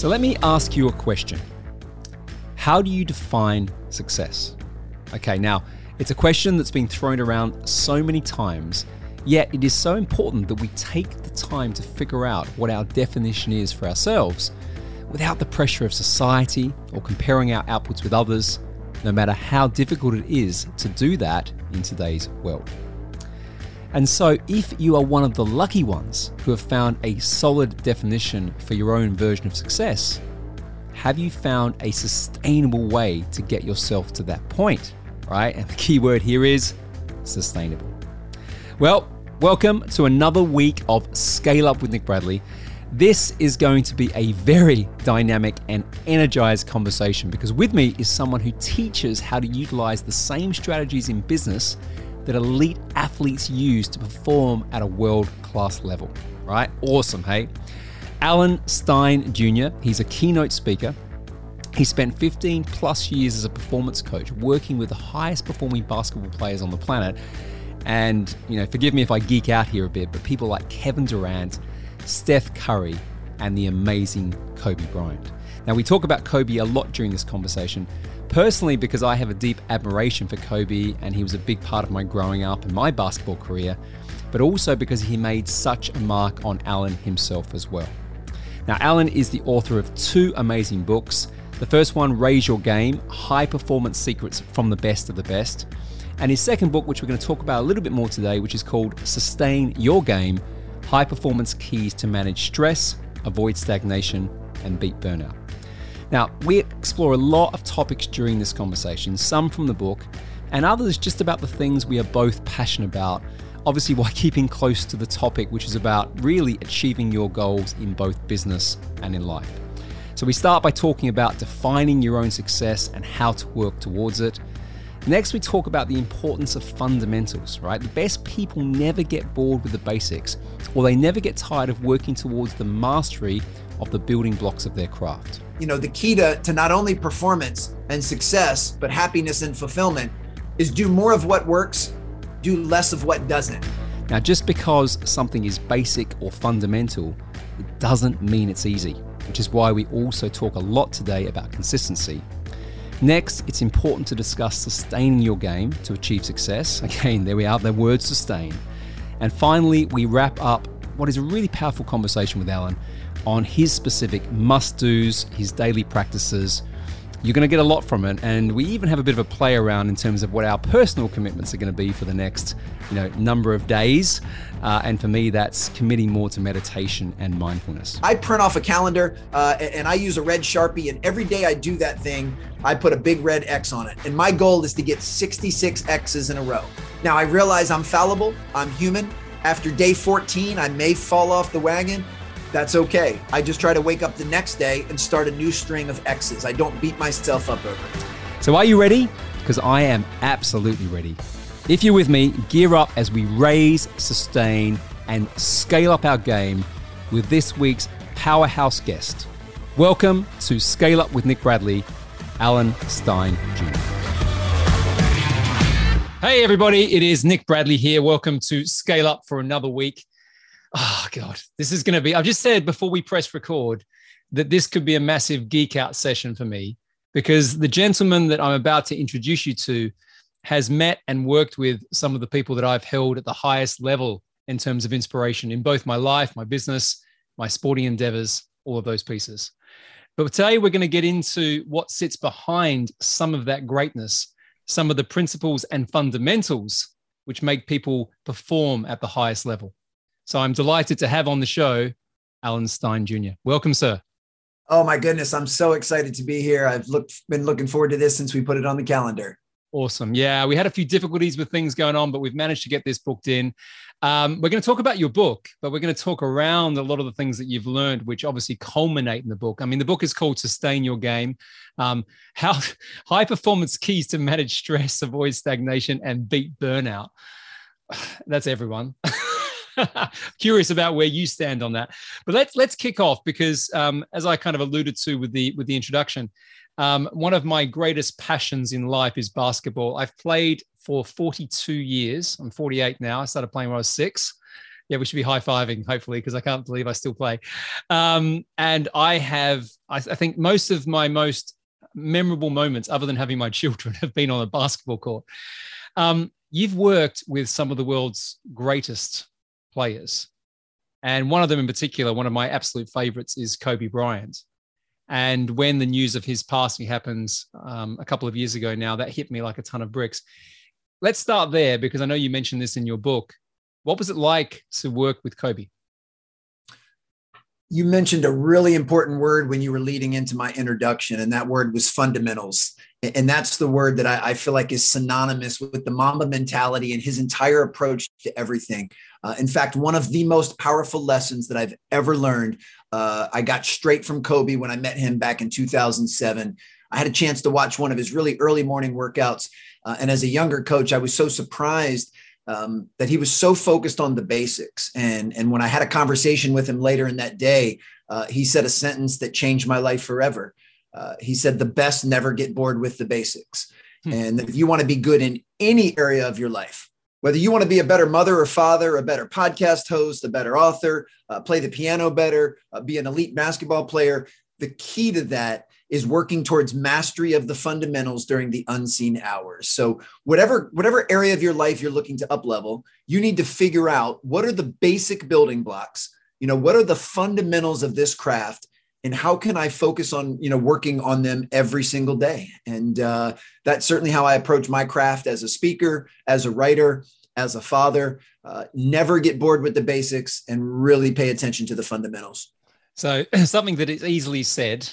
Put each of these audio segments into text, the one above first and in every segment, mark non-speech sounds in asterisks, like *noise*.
So let me ask you a question How do you define success? Okay, now it's a question that's been thrown around so many times, yet it is so important that we take the time to figure out what our definition is for ourselves without the pressure of society or comparing our outputs with others, no matter how difficult it is to do that in today's world. And so, if you are one of the lucky ones who have found a solid definition for your own version of success, have you found a sustainable way to get yourself to that point? Right? And the key word here is sustainable. Well, welcome to another week of Scale Up with Nick Bradley. This is going to be a very dynamic and energized conversation because with me is someone who teaches how to utilize the same strategies in business that elite athletes use to perform at a world class level. Right? Awesome, hey? Alan Stein Jr., he's a keynote speaker. He spent 15 plus years as a performance coach working with the highest performing basketball players on the planet. And, you know, forgive me if I geek out here a bit, but people like Kevin Durant, Steph Curry, and the amazing Kobe Bryant. Now, we talk about Kobe a lot during this conversation, Personally, because I have a deep admiration for Kobe and he was a big part of my growing up and my basketball career, but also because he made such a mark on Alan himself as well. Now, Alan is the author of two amazing books. The first one, Raise Your Game High Performance Secrets from the Best of the Best. And his second book, which we're going to talk about a little bit more today, which is called Sustain Your Game High Performance Keys to Manage Stress, Avoid Stagnation, and Beat Burnout. Now, we explore a lot of topics during this conversation, some from the book, and others just about the things we are both passionate about, obviously, *laughs* while keeping close to the topic, which is about really achieving your goals in both business and in life. So, we start by talking about defining your own success and how to work towards it. Next, we talk about the importance of fundamentals, right? The best people never get bored with the basics, or they never get tired of working towards the mastery of the building blocks of their craft. You know, the key to, to not only performance and success, but happiness and fulfillment is do more of what works, do less of what doesn't. Now, just because something is basic or fundamental, it doesn't mean it's easy, which is why we also talk a lot today about consistency. Next, it's important to discuss sustaining your game to achieve success. *laughs* Again, there we are, the word sustain. And finally, we wrap up what is a really powerful conversation with Alan on his specific must do's, his daily practices. You're going to get a lot from it, and we even have a bit of a play around in terms of what our personal commitments are going to be for the next, you know, number of days. Uh, and for me, that's committing more to meditation and mindfulness. I print off a calendar, uh, and I use a red sharpie, and every day I do that thing, I put a big red X on it. And my goal is to get 66 X's in a row. Now I realize I'm fallible, I'm human. After day 14, I may fall off the wagon, that's okay. I just try to wake up the next day and start a new string of X's. I don't beat myself up over it. So, are you ready? Because I am absolutely ready. If you're with me, gear up as we raise, sustain, and scale up our game with this week's powerhouse guest. Welcome to Scale Up with Nick Bradley, Alan Stein Jr. Hey, everybody, it is Nick Bradley here. Welcome to Scale Up for another week oh god. This is going to be i've just said before we press record that this could be a massive geek out session for me because the gentleman that i'm about to introduce you to has met and worked with some of the people that i've held at the highest level in terms of inspiration in both my life my business my sporting endeavors all of those pieces. But today we're going to get into what sits behind some of that greatness some of the principles and fundamentals which make people perform at the highest level so I'm delighted to have on the show Alan Stein Jr. Welcome, sir. Oh my goodness, I'm so excited to be here. I've looked been looking forward to this since we put it on the calendar. Awesome. Yeah, we had a few difficulties with things going on, but we've managed to get this booked in. Um, we're going to talk about your book, but we're going to talk around a lot of the things that you've learned, which obviously culminate in the book. I mean, the book is called Sustain Your Game um, How *laughs* High Performance Keys to Manage Stress, Avoid Stagnation, and Beat Burnout. *sighs* That's everyone. *laughs* *laughs* curious about where you stand on that. But let's let's kick off because um, as I kind of alluded to with the with the introduction, um, one of my greatest passions in life is basketball. I've played for 42 years. I'm 48 now. I started playing when I was six. Yeah, we should be high fiving, hopefully, because I can't believe I still play. Um, and I have, I, I think most of my most memorable moments, other than having my *laughs* children, have been on a basketball court. Um, you've worked with some of the world's greatest players. And one of them in particular, one of my absolute favorites is Kobe Bryant. And when the news of his passing happens um, a couple of years ago now, that hit me like a ton of bricks. Let's start there because I know you mentioned this in your book. What was it like to work with Kobe? You mentioned a really important word when you were leading into my introduction, and that word was fundamentals. And that's the word that I, I feel like is synonymous with the Mamba mentality and his entire approach to everything. Uh, in fact, one of the most powerful lessons that I've ever learned, uh, I got straight from Kobe when I met him back in 2007. I had a chance to watch one of his really early morning workouts. Uh, and as a younger coach, I was so surprised um, that he was so focused on the basics. And, and when I had a conversation with him later in that day, uh, he said a sentence that changed my life forever. Uh, he said, The best never get bored with the basics. Hmm. And if you want to be good in any area of your life, whether you want to be a better mother or father, a better podcast host, a better author, uh, play the piano better, uh, be an elite basketball player, the key to that is working towards mastery of the fundamentals during the unseen hours. So whatever whatever area of your life you're looking to up level, you need to figure out what are the basic building blocks. You know, what are the fundamentals of this craft and how can I focus on, you know, working on them every single day? And uh, that's certainly how I approach my craft as a speaker, as a writer, as a father. Uh, never get bored with the basics and really pay attention to the fundamentals. So *clears throat* something that is easily said,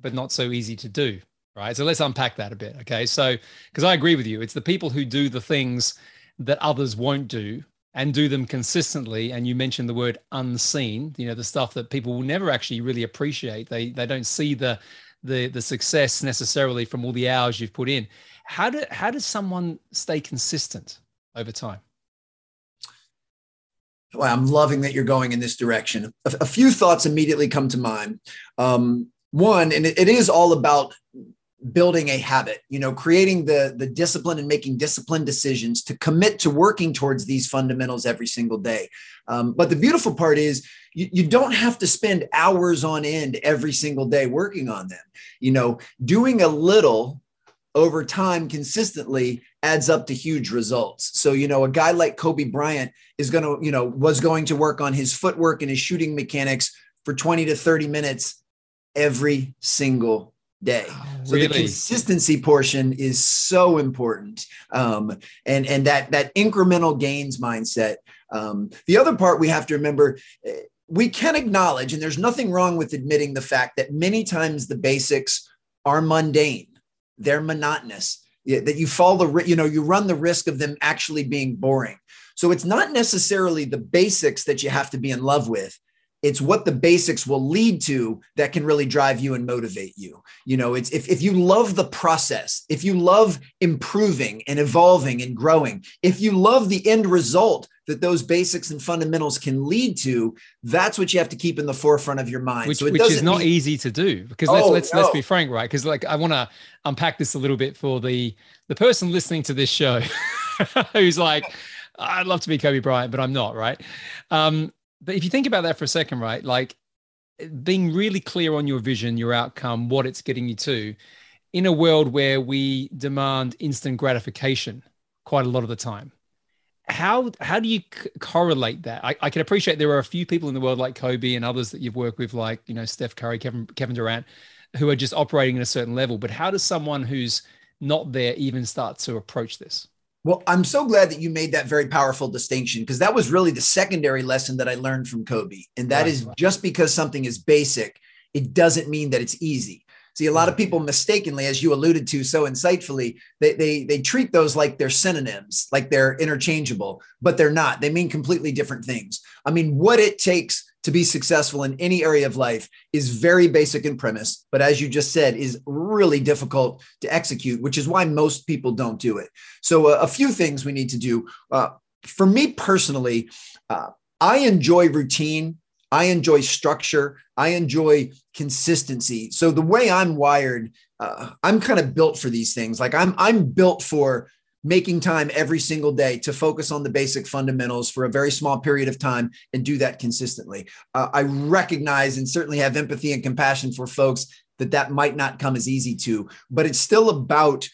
but not so easy to do. Right. So let's unpack that a bit. Okay. So, because I agree with you, it's the people who do the things that others won't do and do them consistently. And you mentioned the word unseen, you know, the stuff that people will never actually really appreciate. They they don't see the the the success necessarily from all the hours you've put in. How do how does someone stay consistent over time? Well, I'm loving that you're going in this direction. A, a few thoughts immediately come to mind. Um, one, and it, is all about building a habit you know creating the the discipline and making disciplined decisions to commit to working towards these fundamentals every single day um, but the beautiful part is you, you don't have to spend hours on end every single day working on them you know doing a little over time consistently adds up to huge results. So, you know, a guy like Kobe Bryant is going to, you know, was going to work on his footwork and his shooting mechanics for 20 to 30 minutes every single day. Oh, so really? the consistency portion is so important. Um, and, and that, that incremental gains mindset. Um, the other part we have to remember, eh, we can acknowledge, and there's nothing wrong with admitting the fact that many times the basics are mundane they're monotonous that you fall the you know you run the risk of them actually being boring so it's not necessarily the basics that you have to be in love with it's what the basics will lead to that can really drive you and motivate you you know it's if, if you love the process if you love improving and evolving and growing if you love the end result that those basics and fundamentals can lead to that's what you have to keep in the forefront of your mind which, so which is not mean, easy to do because let's oh, let's, no. let's be frank right because like i want to unpack this a little bit for the the person listening to this show *laughs* who's like I'd love to be Kobe Bryant, but I'm not, right? Um, but if you think about that for a second, right, like being really clear on your vision, your outcome, what it's getting you to, in a world where we demand instant gratification quite a lot of the time. How how do you c- correlate that? I, I, can appreciate there are a few people in the world like Kobe and others that you've worked with, like you know Steph Curry, Kevin Kevin Durant, who are just operating at a certain level. But how does someone who's not there even start to approach this? Well, I'm so glad that you made that very powerful distinction because that was really the secondary lesson that I learned from Kobe. And that right. is just because something is basic, it doesn't mean that it's easy. See, a lot of people mistakenly, as you alluded to so insightfully, they, they, they treat those like they're synonyms, like they're interchangeable, but they're not. They mean completely different things. I mean, what it takes to be successful in any area of life is very basic in premise, but as you just said, is really difficult to execute, which is why most people don't do it. So, uh, a few things we need to do. Uh, for me personally, uh, I enjoy routine. I enjoy structure. I enjoy consistency. So the way I'm wired, uh, I'm kind of built for these things. Like I'm, I'm built for making time every single day to focus on the basic fundamentals for a very small period of time and do that consistently. Uh, I recognize and certainly have empathy and compassion for folks that that might not come as easy to, but it's still about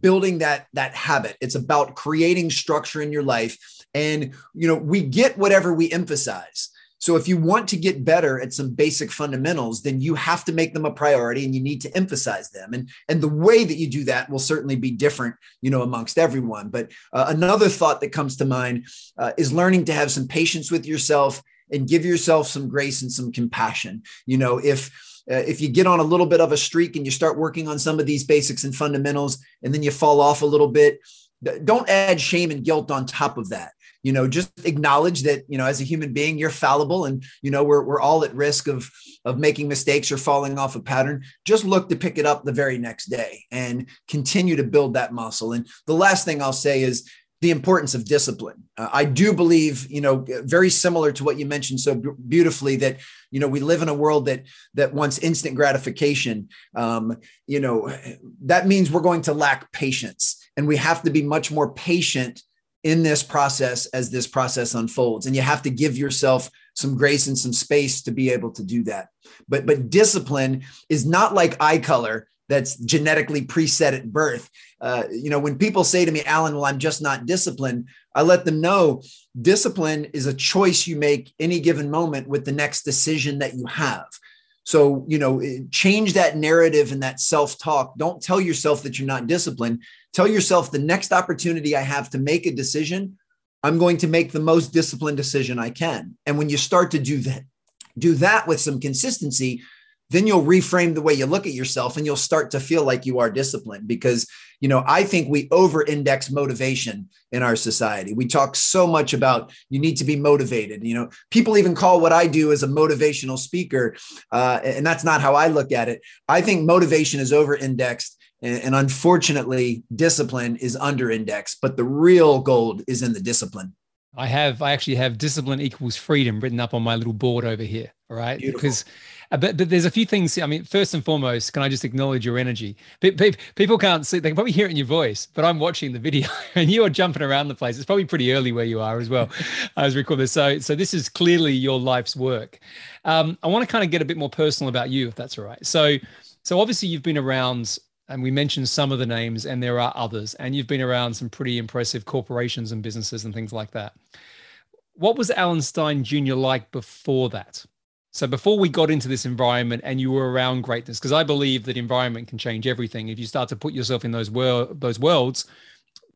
building that that habit. It's about creating structure in your life and you know, we get whatever we emphasize. So if you want to get better at some basic fundamentals, then you have to make them a priority and you need to emphasize them. And, and the way that you do that will certainly be different, you know, amongst everyone. But uh, another thought that comes to mind uh, is learning to have some patience with yourself and give yourself some grace and some compassion. You know, if uh, if you get on a little bit of a streak and you start working on some of these basics and fundamentals and then you fall off a little bit, don't add shame and guilt on top of that you know just acknowledge that you know as a human being you're fallible and you know we're, we're all at risk of of making mistakes or falling off a pattern just look to pick it up the very next day and continue to build that muscle and the last thing i'll say is the importance of discipline. Uh, I do believe, you know, very similar to what you mentioned so b- beautifully that, you know, we live in a world that that wants instant gratification. Um, you know, that means we're going to lack patience, and we have to be much more patient in this process as this process unfolds and you have to give yourself some grace and some space to be able to do that but but discipline is not like eye color that's genetically preset at birth uh, you know when people say to me alan well i'm just not disciplined i let them know discipline is a choice you make any given moment with the next decision that you have so, you know, change that narrative and that self talk. Don't tell yourself that you're not disciplined. Tell yourself the next opportunity I have to make a decision, I'm going to make the most disciplined decision I can. And when you start to do that, do that with some consistency, then you'll reframe the way you look at yourself and you'll start to feel like you are disciplined because you know i think we over index motivation in our society. We talk so much about you need to be motivated. You know people even call what i do as a motivational speaker uh, and that's not how i look at it. I think motivation is over indexed and, unfortunately discipline is under indexed but the real gold is in the discipline I have, I actually have discipline equals freedom written up on my little board over here. All right. Beautiful. Because, uh, but, but there's a few things. I mean, first and foremost, can I just acknowledge your energy? People can't see, they can probably hear it in your voice, but I'm watching the video *laughs* and you are jumping around the place. It's probably pretty early where you are as well *laughs* as record this. So, so this is clearly your life's work. Um, I want to kind of get a bit more personal about you, if that's all right. So, so obviously you've been around and we mentioned some of the names and there are others. And you've been around some pretty impressive corporations and businesses and things like that. What was alan stein jr like before that? So before we got into this environment and you were around greatness because i believe that environment can change everything. If you start to put yourself in those world those worlds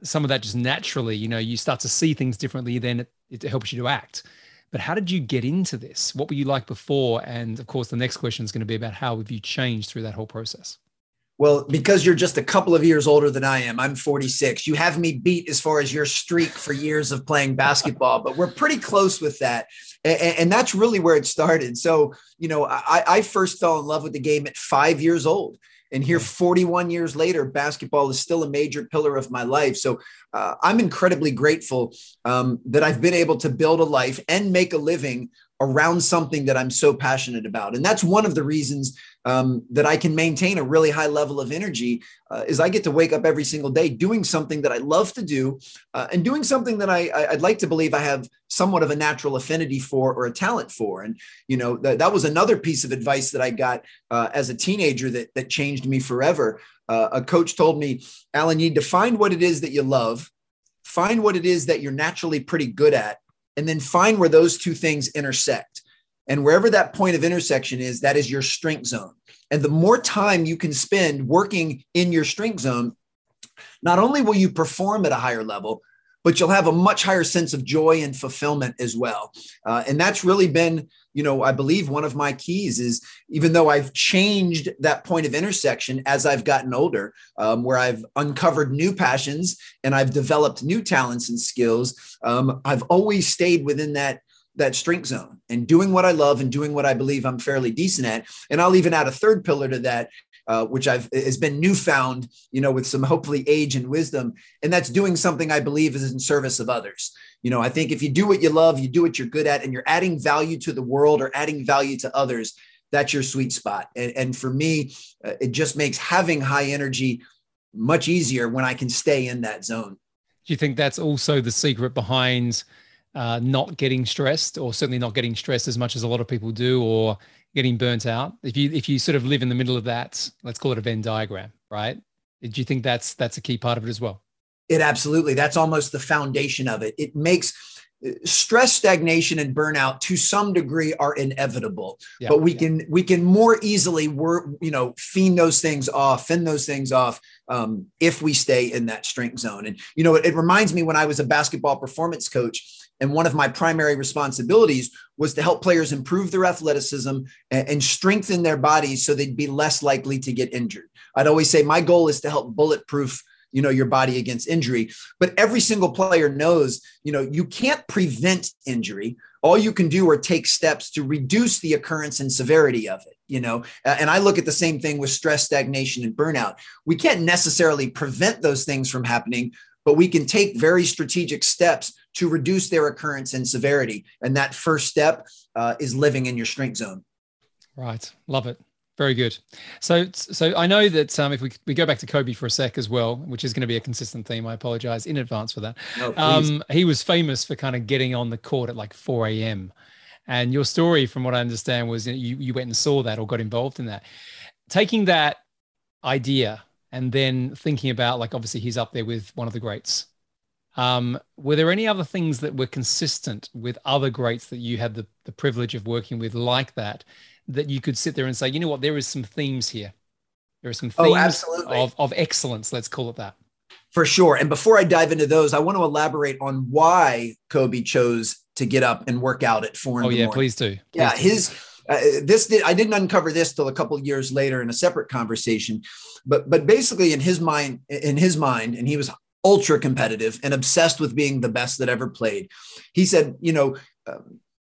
some of that just naturally you know you start to see things differently then it, it helps you to act. But how did you get into this? What were you like before? And of course the next question is going to be about how have you changed through that whole process well, because you're just a couple of years older than I am, I'm 46. You have me beat as far as your streak for years of playing basketball, but we're pretty close with that. And, and that's really where it started. So, you know, I, I, first fell in love with the game at five years old. And here, 41 years later, basketball is still a major pillar of my life. So uh, I'm incredibly grateful um, that I've been able to build a life and make a living around something that I'm so passionate about. And that's one of the reasons um, that I can maintain a really high level of energy uh, is I get to wake up every single day doing something that I love to do uh, and doing something that I, I'd like to believe I have somewhat of a natural affinity for or a talent for. And, you know, th- that was another piece of advice that I got uh, as a teenager that, that changed me forever. Uh, a coach told me, Alan, you need to find what it is that you love, find what it is that you're naturally pretty good at, and then find where those two things intersect. And wherever that point of intersection is, that is your strength zone. And the more time you can spend working in your strength zone, not only will you perform at a higher level, but you'll have a much higher sense of joy and fulfillment as well. Uh, and that's really been, you know, I believe one of my keys is even though I've changed that point of intersection as I've gotten older, um, where I've uncovered new passions and I've developed new talents and skills, um, I've always stayed within that that strength zone and doing what I love and doing what I believe I'm fairly decent at. And I'll even add a third pillar to that, uh, which I've has been newfound, you know, with some hopefully age and wisdom, and that's doing something I believe is in service of others. You know, I think if you do what you love, you do what you're good at, and you're adding value to the world or adding value to others, that's your sweet spot. And, and for me, uh, it just makes having high energy much easier when I can stay in that zone. Do you think that's also the secret behind uh, not getting stressed, or certainly not getting stressed as much as a lot of people do, or getting burnt out? If you if you sort of live in the middle of that, let's call it a Venn diagram, right? Do you think that's that's a key part of it as well? It absolutely. That's almost the foundation of it. It makes stress stagnation and burnout to some degree are inevitable yeah, but we yeah. can we can more easily work you know fiend those things off fend those things off um, if we stay in that strength zone and you know it, it reminds me when i was a basketball performance coach and one of my primary responsibilities was to help players improve their athleticism and, strengthen their bodies so they'd be less likely to get injured. I'd always say my goal is to help bulletproof you know your body against injury. But every single player knows you know you can't prevent injury. All you can do are take steps to reduce the occurrence and severity of it you know? And i look at the same thing with stress stagnation and burnout. We can't necessarily prevent those things from happening but we can take very strategic steps to reduce their occurrence and severity and that first step uh, is living in your strength zone right love it very good. So, so I know that um, if we, we go back to Kobe for a sec as well, which is going to be a consistent theme, I apologize in advance for that. No, um, he was famous for kind of getting on the court at like 4 a.m. And your story, from what I understand, was you, you went and saw that or got involved in that. Taking that idea and then thinking about, like, obviously he's up there with one of the greats. Um, were there any other things that were consistent with other greats that you had the, the privilege of working with like that that you could sit there and say, you know what, there is some themes here. There are some oh, themes oh, of, of excellence, let's call it that. For sure. And before I dive into those, I want to elaborate on why Kobe chose to get up and work out at four. oh yeah, morning. please do. Please yeah, do. his uh, this did I didn't uncover this till a couple years later in a separate conversation, but but basically in his mind in his mind, and he was ultra competitive and obsessed with being the best that ever played. He said, you know, uh,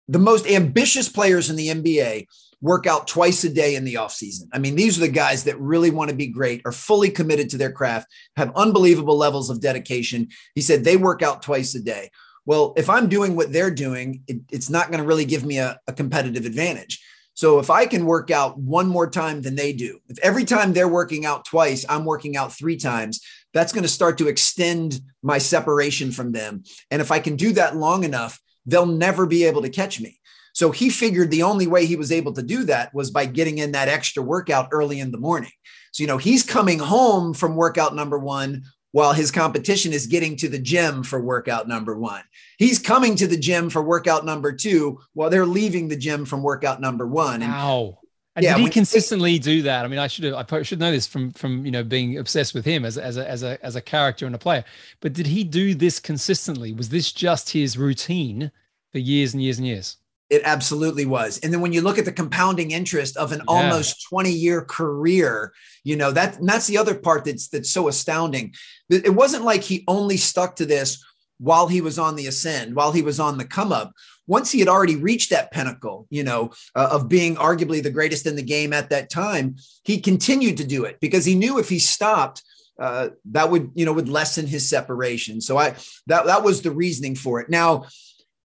the most ambitious players in the NBA work out twice a day in the offseason. I mean, these are the guys that really want to be great, are fully committed to their craft, have unbelievable levels of dedication. He said they work out twice a day. Well, if I'm doing what they're doing, it, it's not going to really give me a, a competitive advantage. So if I can work out one more time than they do, if every time they're working out twice, I'm working out three times, that's going to start to extend my separation from them. And if I can do that long enough, they'll never be able to catch me. So he figured the only way he was able to do that was by getting in that extra workout early in the morning. So, you know, he's coming home from workout number one while his competition is getting to the gym for workout number one. He's coming to the gym for workout number two while they're leaving the gym from workout number one. wow. And yeah, did he consistently do that? I mean, I should have, I should know this from from you know being obsessed with him as as a as a as a character and a player. But did he do this consistently? Was this just his routine for years and years and years? It absolutely was. And then when you look at the compounding interest of an yeah. almost 20 year career, you know, that that's the other part that's that's so astounding. It wasn't like he only stuck to this while he was on the ascend, while he was on the come up. Once he had already reached that pinnacle, you know, uh, of being arguably the greatest in the game at that time, he continued to do it because he knew if he stopped, uh, that would, you know, would lessen his separation. So I that that was the reasoning for it. Now,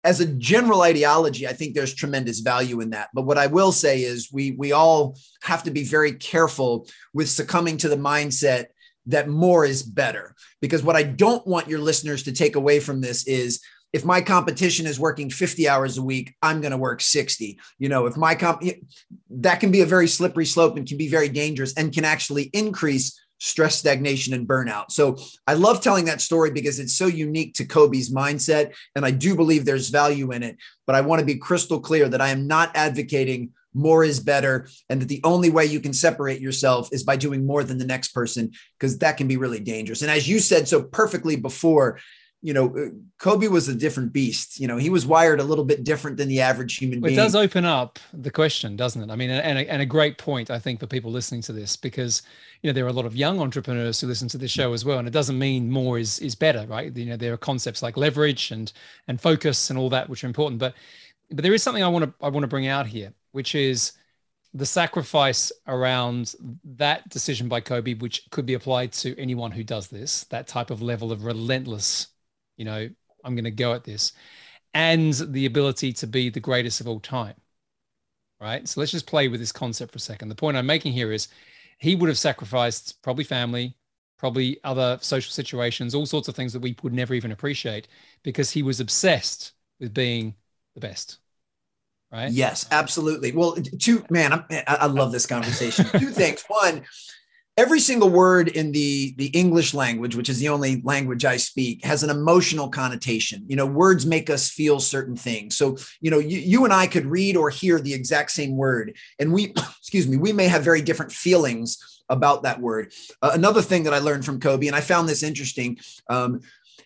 as a general ideology, I think there's tremendous value in that. But what I will say is we we all have to be very careful with succumbing to the mindset that more is better. Because what I don't want your listeners to take away from this is if my competition is working 50 hours a week, I'm going to work 60. You know, if my comp that can be a very slippery slope and can be very dangerous and can actually increase stress, stagnation, and burnout. So I love telling that story because it's so unique to Kobe's mindset. And I do believe there's value in it. But I want to be crystal clear that I am not advocating more is better and that the only way you can separate yourself is by doing more than the next person because that can be really dangerous. And as you said so perfectly before, you know, uh, Kobe was a different beast. You know, he was wired a little bit different than the average human being. It does open up the question, doesn't it? I mean, and a, and a great point, I think, for people listening to this, because you know there are a lot of young entrepreneurs who listen to this show as well, and it doesn't mean more is is better, right? You know, there are concepts like leverage and and focus and all that which are important, but but there is something I want to I want to bring out here, which is the sacrifice around that decision by Kobe, which could be applied to anyone who does this, that type of level of relentless you know, I'm going to go at this, and the ability to be the greatest of all time. Right. So let's just play with this concept for a second. The point I'm making here is he would have sacrificed probably family, probably other social situations, all sorts of things that we would never even appreciate because he was obsessed with being the best. Right? Yes, absolutely. Well, two man, I, I love this conversation. *laughs* two things. One, every single word in the the english language which is the only language i speak has an emotional connotation you know words make us feel certain things so you know you, you and i could read or hear the exact same word and we *clears throat* excuse me we may have very different feelings about that word uh, another thing that i learned from kobe and i found this interesting um,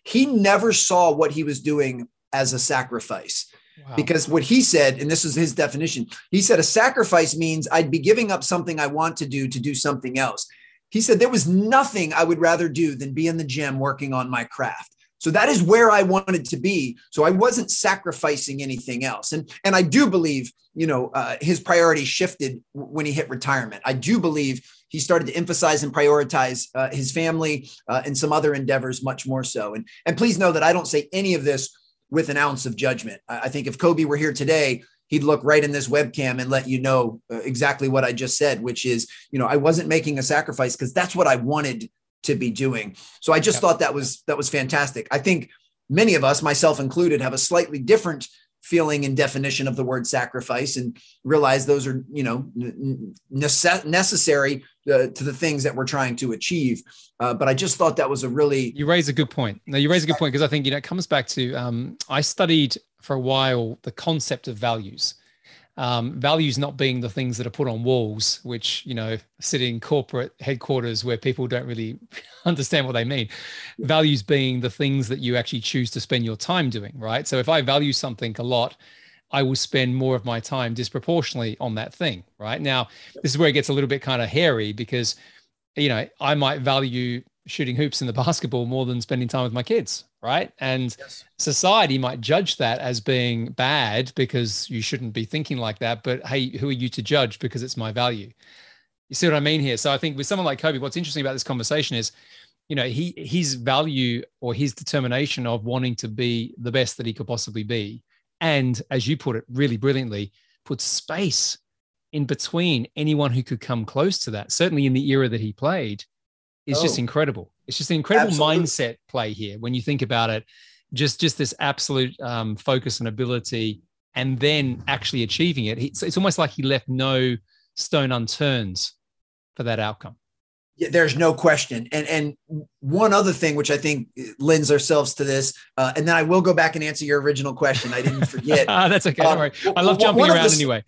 he never saw what he was doing as a sacrifice Wow. Because what he said, and this is his definition, he said a sacrifice means I'd be giving up something I want to do to do something else. He said, There was nothing I would rather do than be in the gym working on my craft. So that is where I wanted to be. So I wasn't sacrificing anything else. And, and I do believe, you know, uh, his priorities shifted when he hit retirement. I do believe he started to emphasize and prioritize uh, his family uh, and some other endeavors much more so. And, and please know that I don't say any of this with an ounce of judgment. I, I think if Kobe were here today, he'd look right in this webcam and let you know uh, exactly what I just said, which is, you know, I wasn't making a sacrifice because that's what I wanted to be doing. So I just yep. thought that was that was fantastic. I think many of us, myself included, have a slightly different feeling and definition of the word sacrifice and realize those are you know nece- necessary uh, to the things that we're trying to achieve uh, but i just thought that was a really you raise a good point no you raise a good point because i think you know it comes back to um, i studied for a while the concept of values. Um, values not being the things that are put on walls, which you know sit in corporate headquarters where people don't really *laughs* understand what they mean. Values being the things that you actually choose to spend your time doing, right? So if I value something a lot, I will spend more of my time disproportionately on that thing, right? Now, this is where it gets a little bit kind of hairy because, you know, I might value shooting hoops in the *laughs* basketball more than spending time with my kids, right? And yes. society might judge that as being bad because you shouldn't be thinking like that. But hey, who are you to judge because it's my value? You see what I mean here? So I think with someone like Kobe, what's interesting about this conversation is, you know, he his value or his determination of wanting to be the best that he could possibly be, and as you put it really brilliantly, put space in between anyone who could come close to that. Certainly in the era that he played, is oh. just incredible. It's just an incredible Absolutely. mindset play here when you think about it. Just just this absolute um, focus and ability, and then actually achieving it. It's, it's almost like he left no stone unturned for that outcome. Yeah, there's no question. And and one other thing, which I think lends ourselves to this, uh, and then I will go back and answer your original question. I didn't forget. *laughs* ah, that's okay. Um, Don't worry. I love jumping around the, anyway.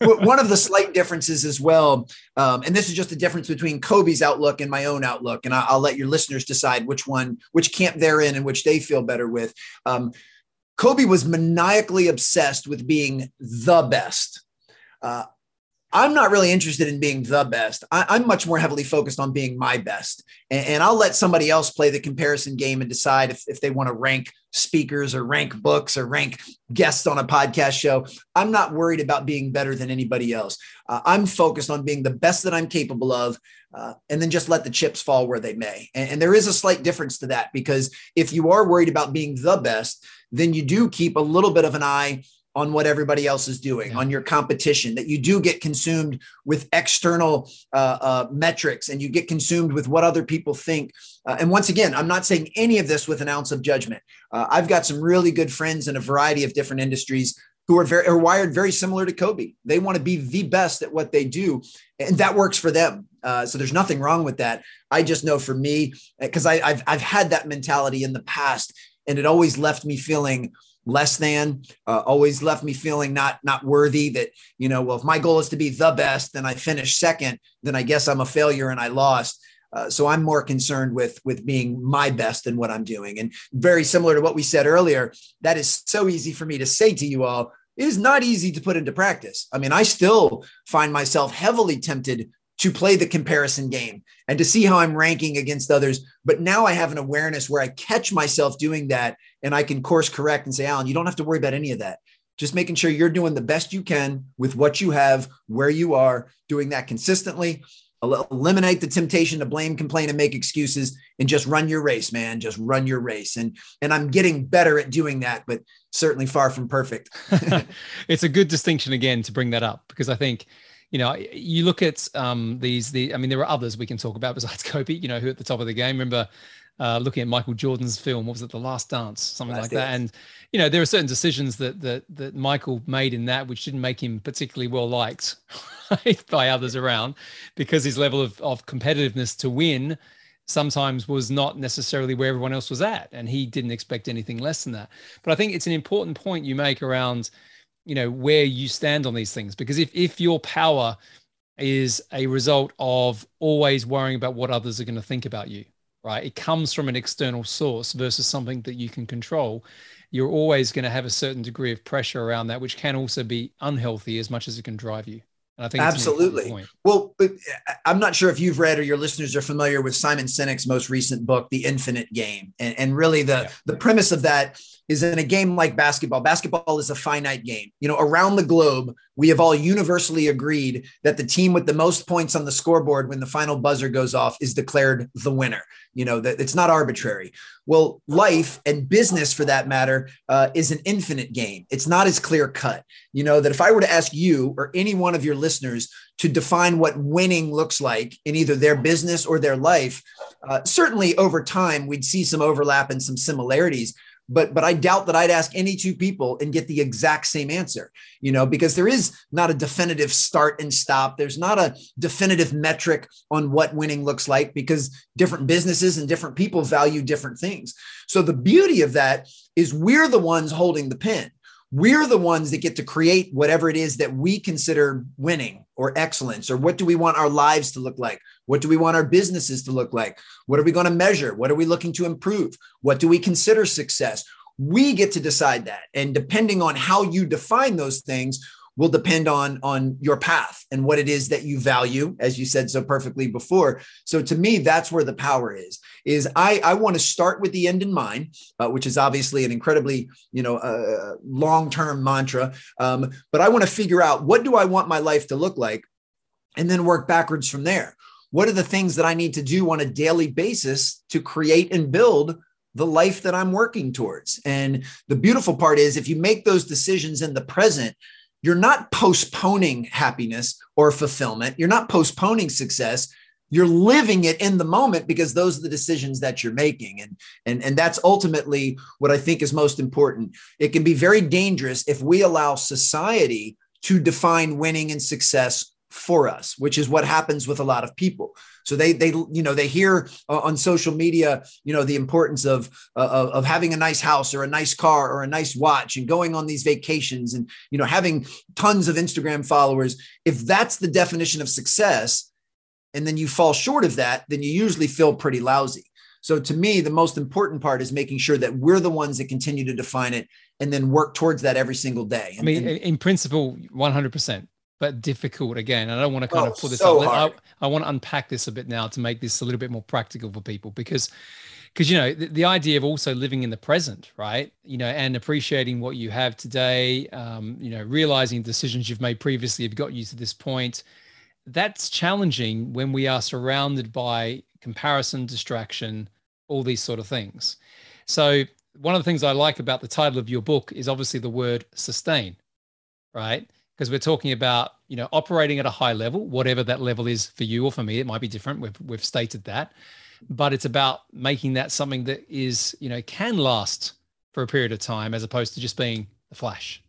One of the slight differences as well, um, and this is just the difference between Kobe's outlook and my own outlook, and I, will let your listeners decide which one, which camp they're in, and which they feel better with. Um, Kobe was maniacally obsessed with being the best. Uh, I'm not really interested in being the best. I, am much more heavily focused on being my best. And, and, I'll let somebody else play the comparison game and decide if, if they want to rank speakers or rank books or rank guests on a podcast show. I'm not worried about being better than anybody else. Uh, I'm focused on being the best that I'm capable of. Uh, and then just let the chips fall where they may. And, and there is a slight difference to that because if you are worried about being the best, then you do keep a little bit of an eye on what everybody else is doing, yeah. on your competition, that you do get consumed with external uh, uh, metrics and you get consumed with what other people think. Uh, and once again, I'm not saying any of this with an ounce of judgment. Uh, I've got some really good friends in a variety of different industries who are very are wired very similar to Kobe. They want to be the best at what they do, and that works for them. Uh, so there's nothing wrong with that. I just know for me, because I've I've had that mentality in the past, and it always left me feeling less than uh, always left me feeling not not worthy that you know well if my goal is to be the best then i finish second then i guess i'm a failure and i lost. Uh, so i'm more concerned with with being my best in what i'm doing. And very similar to what we said earlier that is so easy for me to say to you all it is not easy to put into practice. I mean i still find myself heavily tempted to play the comparison game and to see how I'm ranking against others. But now I have an awareness where I catch myself doing that and I can course correct and say, Alan, you don't have to worry about any of that. Just making sure you're doing the best you can with what you have, where you are, doing that consistently. Eliminate the temptation to blame, complain, and make excuses, and just run your race, man. Just run your race, and and I'm getting better at doing that, but certainly far from perfect. *laughs* it's a good distinction again to bring that up because I think you know, you look at um, these. The I mean, there are others we can talk about besides *laughs* Kobe. You know, who at the top of the game. Remember uh, looking at Michael Jordan's film. What was it? The Last Dance, something Last like Dance. that. And you know, there are certain decisions that that that Michael made in that which didn't make him particularly well liked *laughs* by others around, because his level of of competitiveness to win sometimes was not necessarily where everyone else was at, and he didn't expect anything less than that. But I think it's an important point you make around, you know, where you stand on these things, because if if your power is a result of always worrying about what others are going to think about you right? It comes from an external source versus something that you can control. You're always going to have a certain degree of pressure around that, which can also be unhealthy as much as it can drive you. And I think absolutely. Well, uh, I'm not sure if you've read or your listeners are familiar with Simon Sinek's most recent book, The Infinite Game, and, and really the yeah. the premise of that is in a game like basketball. Basketball is a finite game. You know, around the globe, we have all universally agreed that the team with the most points on the scoreboard when the final buzzer goes off is declared the winner. You know, that it's not arbitrary. Well, life and business, for that matter, uh, is an infinite game. It's not as clear cut. You know, that if I were to ask you or any one of your listeners to define what winning looks like in either their business or their life, uh, certainly over time, we'd see some overlap and some similarities but but I doubt that I'd ask any two people and get the exact same answer, you know, because there is not a definitive start and stop. There's not a definitive metric on what winning looks like because different businesses and different people value different things. So the beauty of that is we're the ones holding the pen. We're the ones that get to create whatever it is that we consider winning or excellence, or what do we want our lives to look like? What do we want our businesses to look like? What are we going to measure? What are we looking to improve? What do we consider success? We get to decide that. And depending on how you define those things, will depend on on your path and what it is that you value as you said so perfectly before so to me that's where the power is is i i want to start with the end in mind uh, which is obviously an incredibly you know uh, long term mantra um, but i want to figure out what do i want my life to look like and then work backwards from there what are the things that i need to do on a daily basis to create and build the life that I'm working towards. And the beautiful part is if you make those decisions in the present, you're not postponing happiness or fulfillment. You're not postponing success. You're living it in the moment because those are the decisions that you're making. And, and, and that's ultimately what I think is most important. It can be very dangerous if we allow society to define winning and success for us, which is what happens with a lot of people. So they they you know they hear uh, on social media you know the importance of, uh, of having a nice house or a nice car or a nice watch and going on these vacations and you know having tons of Instagram followers. If that's the definition of success, and then you fall short of that, then you usually feel pretty lousy. So to me, the most important part is making sure that we're the ones that continue to define it and then work towards that every single day. And, I mean, in principle, 100% but difficult again. I don't want to kind oh, of put this so up. I, I, want to unpack this a bit now to make this a little bit more practical for people because because you know the, the, idea of also living in the present right? You know and appreciating what you have today um, you know realizing decisions you've made previously have got you to this point. That's challenging when we are surrounded by comparison distraction all these sort of things. So one of the things i like about the title of your book is obviously the word sustain right because we're talking about you know operating at a high level whatever that level is for you or for me it might be different. We've, we've stated that. But it's about making that something that is you know can last for a period of time as opposed to just being a flash.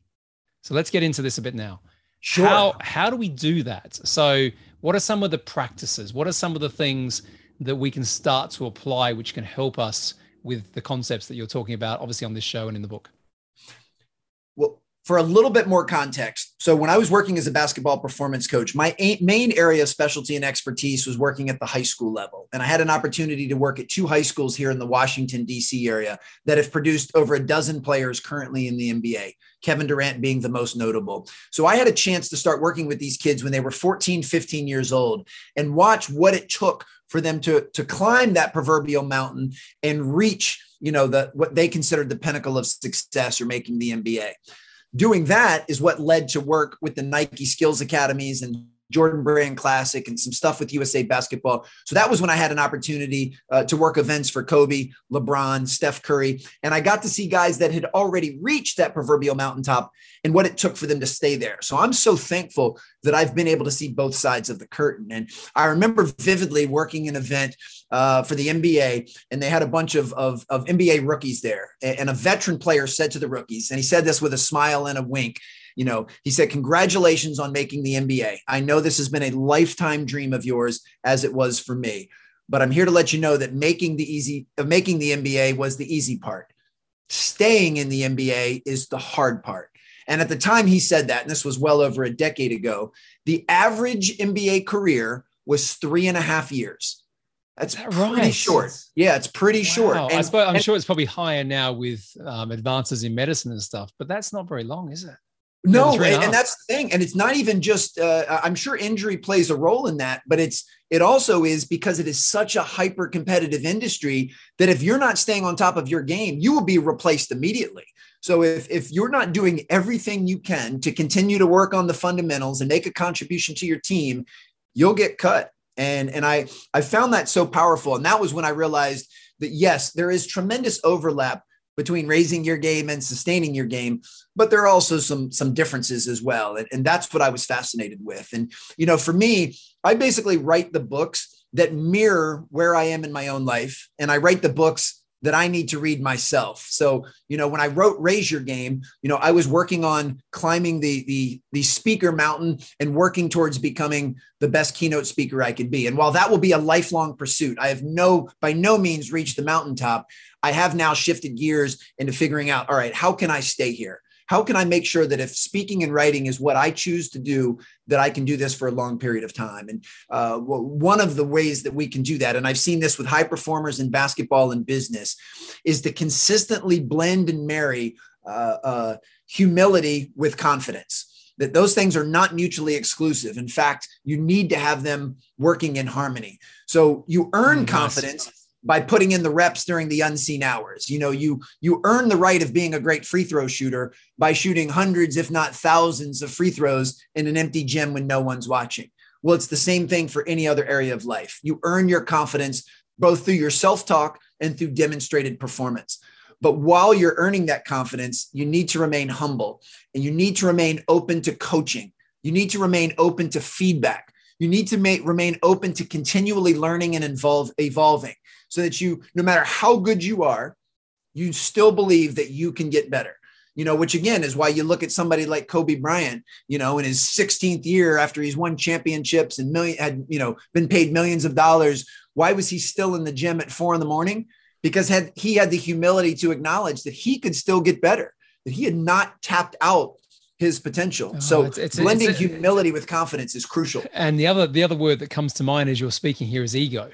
So let's get into this a bit now. Sure. How how do we do that? So what are some of the practices? What are some of the things that we can start to apply which can help us with the concepts that you're talking about obviously on this show and in the book for a little bit more context, so when I was working as a basketball performance coach, my main area of specialty and expertise was working at the high school level. And I had an opportunity to work at two high schools here in the Washington, D.C. area that have produced over a dozen players currently in the NBA, Kevin Durant being the most notable. So I had a chance to start working with these kids when they were 14, 15 years old and watch what it took for them to, to climb that proverbial mountain and reach you know the what they considered the pinnacle of success or making the NBA doing that is what led to work with the Nike Skills Academies and Jordan Brand Classic and some stuff with USA Basketball. So that was when I had an opportunity uh, to work events for Kobe, LeBron, Steph Curry. And I got to see guys that had already reached that proverbial mountaintop and what it took for them to stay there. So I'm so thankful that I've been able to see both sides of the curtain. And I remember vividly working an event uh, for the NBA, and they had a bunch of, of, of NBA rookies there. And a veteran player said to the rookies, and he said this with a smile and a wink. You know, he said, Congratulations on making the NBA. I know this has been a lifetime dream of yours, as it was for me. But I'm here to let you know that making the easy of making the NBA was the easy part. Staying in the NBA is the hard part. And at the time he said that, and this was well over a decade ago, the average NBA career was three and a half years. That's that pretty right? short. Yeah, it's pretty wow. short. And, I suppose, I'm and, sure it's probably higher now with um, advances in medicine and stuff, but that's not very long, is it? No, and, and, that's the thing. And it's not even just, uh, I'm sure injury plays a role in that, but it's, it also is because it is such a hyper competitive industry that if you're not staying on top of your game, you will be replaced immediately. So if, if you're not doing everything you can to continue to work on the fundamentals and make a contribution to your team, you'll get cut. And, and I, I found that so powerful. And that was when I realized that yes, there is tremendous overlap between raising your game and sustaining your game but there are also some some differences as well and, and that's what i was fascinated with and you know for me i basically write the books that mirror where i am in my own life and i write the books that I need to read myself. So, you know, when I wrote Raise Your Game, you know, I was working on climbing the the the speaker mountain and working towards becoming the best keynote speaker I could be. And while that will be a lifelong pursuit, I have no by no means reached the mountaintop. I have now shifted gears into figuring out, all right, how can I stay here? How can I make sure that if speaking and writing is what I choose to do, that I can do this for a long period of time? And uh, one of the ways that we can do that, and I've seen this with high performers in basketball and business, is to consistently blend and marry uh, uh, humility with confidence that those things are not mutually exclusive. In fact, you need to have them working in harmony. So you earn mm, confidence by putting in the reps during the unseen hours. You know, you you earn the right of being a great free throw shooter by shooting hundreds if not thousands of free throws in an empty gym when no one's watching. Well, it's the same thing for any other area of life. You earn your confidence both through your self-talk and through demonstrated performance. But while you're earning that confidence, you need to remain humble and you need to remain open to coaching. You need to remain open to feedback. You need to make, remain open to continually learning and involve, evolving so that you, no matter how good you are, you still believe that you can get better. You know, which again is why you look at somebody like Kobe Bryant, you know, in his 16th year after he's won championships and million had, you know, been paid millions of dollars. Why was he still in the gym at four in the morning? Because had he had the humility to acknowledge that he could still get better, that he had not tapped out his potential. Oh, so it's, it's, blending it's, humility with confidence is crucial. And the other the other word that comes to mind as you're speaking here is ego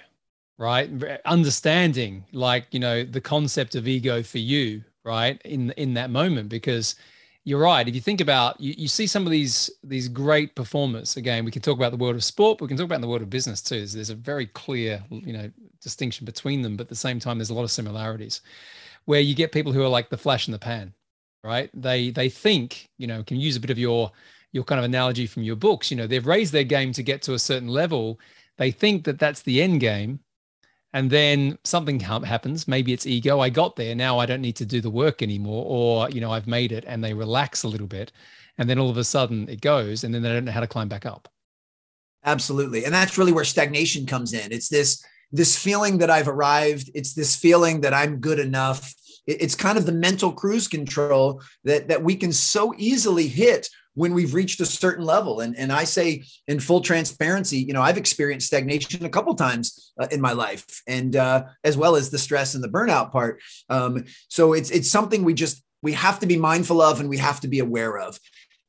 right? Understanding like you know the concept of ego for you right in in that moment because you're right. If you think about you, you see some of these these great performers again we can talk about the world of sport we can talk about the world of business too. There's, there's a very clear you know distinction between them but at the same time there's a lot of similarities where you get people who are like the flash in the pan right? They they think you know can use a bit of your your kind of analogy from your books you know they've raised their game to get to a certain level. They think that that's the end game and then something happens. Maybe it's ego. I got there. Now i don't need to do the work anymore. Or you know i've made it and they relax a little bit. And then all of a sudden it goes and then they don't know how to climb back up. Absolutely. And that's really where stagnation comes in. It's this this feeling that i've arrived. It's this feeling that i'm good enough. It's kind of the mental cruise control that that we can so easily hit when we've reached a certain level. And, and I say in full transparency, you know, I've experienced stagnation a couple times uh, in my life and uh, as well as the stress and the burnout part. Um, so it's, it's something we just, we have to be mindful of and we have to be aware of.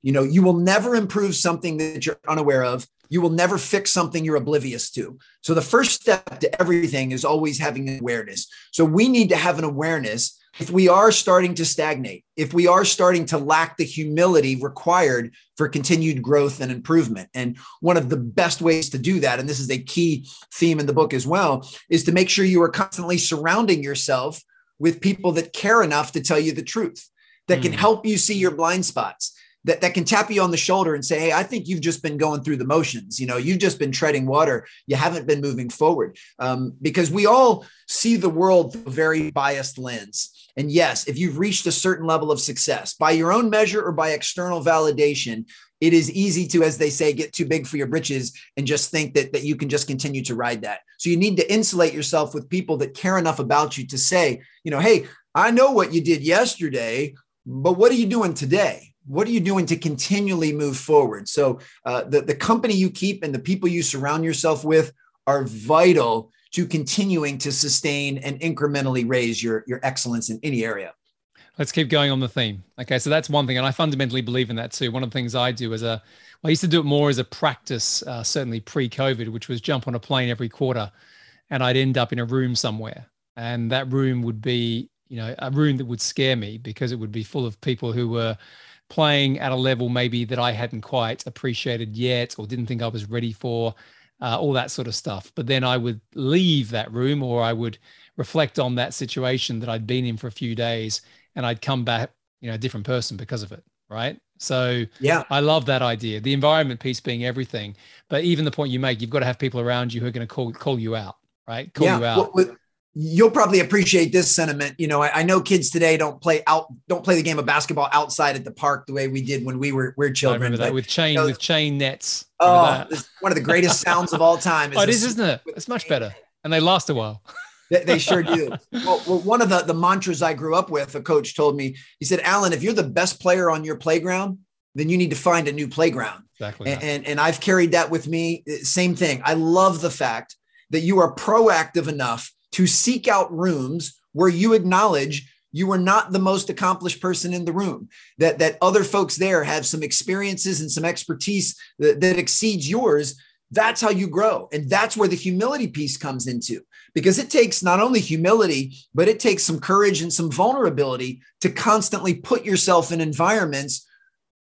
You know, you will never improve something that you're unaware of. You will never fix something you're oblivious to. So the first step to everything is always having awareness. So we need to have an awareness if we are starting to stagnate, if we are starting to lack the humility required for continued growth and improvement. And one of the best ways to do that, and this is a key theme in the book as well, is to make sure you are constantly surrounding yourself with people that care enough to tell you the truth, that mm. can hmm. help you see your blind spots, that, that can tap you on the shoulder and say, Hey, I think you've just been going through the motions. You know, you've just been treading water. You haven't been moving forward. Um, because we all see the world through a very biased lens. And yes, if you've reached a certain level of success by your own measure or by external validation, it is easy to, as they say, get too big for your britches and just think that, that you can just continue to ride that. So you need to insulate yourself with people that care enough about you to say, you know, hey, I know what you did yesterday, but what are you doing today? What are you doing to continually move forward? So uh, the, the company you keep and the people you surround yourself with are vital to continuing to sustain and incrementally raise your, your excellence in any area. Let's keep going on the theme. Okay, so that's one thing, and I fundamentally believe in that too. One of the things I do as a, well, I used to do it more as a practice, uh, certainly pre-COVID, which was jump on a plane every quarter, and I'd end up in a room somewhere, and that room would be, you know, a room that would scare me because it would be full of people who were playing at a level maybe that I hadn't quite appreciated yet or didn't think I was ready for, uh, all that sort of stuff. But then I would leave that room, or I would reflect on that situation that I'd been in for a few days and I'd come back, you know, a different person because of it. Right. So yeah, I love that idea. The environment piece being everything, but even the point you make, you've got to have people around you who are going to call call you out, right? Call yeah. you out. Well, you'll probably appreciate this sentiment. You know, I, I, know kids today don't play out, don't play the game of basketball outside at the park the way we did when we were we're children. That with chain you know, with chain nets. Oh, one of the greatest sounds of all time. Is oh, it is, isn't it? It's much better, and they last a while. *laughs* They, they sure do. well, well, one of the, the mantras I grew up with, a coach told me, he said, Alan, if you're the best player on your playground, then you need to find a new playground. Exactly. And, and, and I've carried that with me. Same thing. I love the fact that you are proactive enough to seek out rooms where you acknowledge you are not the most accomplished person in the room that that other folks there have some experiences and some expertise that, that exceeds yours that's how you grow and that's where the humility piece comes into because it takes not only humility, but it takes some courage and some vulnerability to constantly put yourself in environments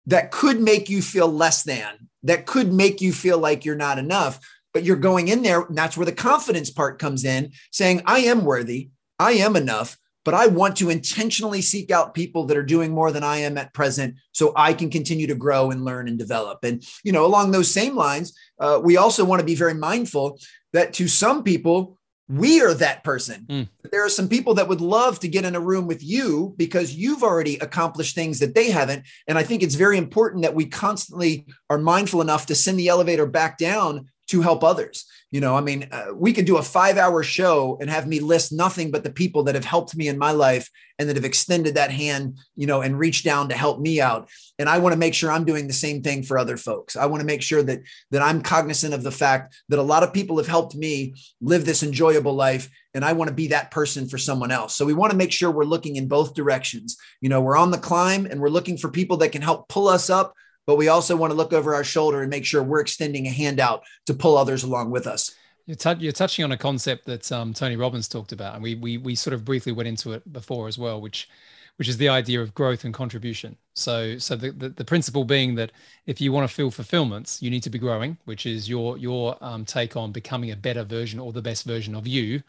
that could make you feel less than, that could make you feel like you're not enough. But you're going in there, and that's where the confidence part comes in, saying, I am worthy, I am enough, but I want to intentionally seek out people that are doing more than I am at present so I can continue to grow and learn and develop. And, you know, along those same lines, uh, we also want to be very mindful that to some people, we are that person. Mm. There are some people that would love to get in a room with you because you've already accomplished things that they haven't. And I think it's very important that we constantly are mindful enough to send the elevator back down to help others. You know, I mean, uh, we could do a five hour show and have me list nothing but the people that have helped me in my life and that have extended that hand, you know, and reached down to help me out. And I want to make sure I'm doing the same thing for other folks. I want to make sure that that I'm cognizant of the fact that a lot of people have helped me live this enjoyable life and I want to be that person for someone else. So we want to make sure we're looking in both directions. You know, we're on the climb and we're looking for people that can help pull us up but we also want to look over our shoulder and make sure we're extending a hand out to pull others along with us. You're, t- you're touching on a concept that um, Tony Robbins talked about, and we, we we sort of briefly went into it before as well, which which is the idea of growth and contribution. So so the, the, the principle being that if you want to feel fulfillments, you need to be growing, which is your your um, take on becoming a better version or the best version of you.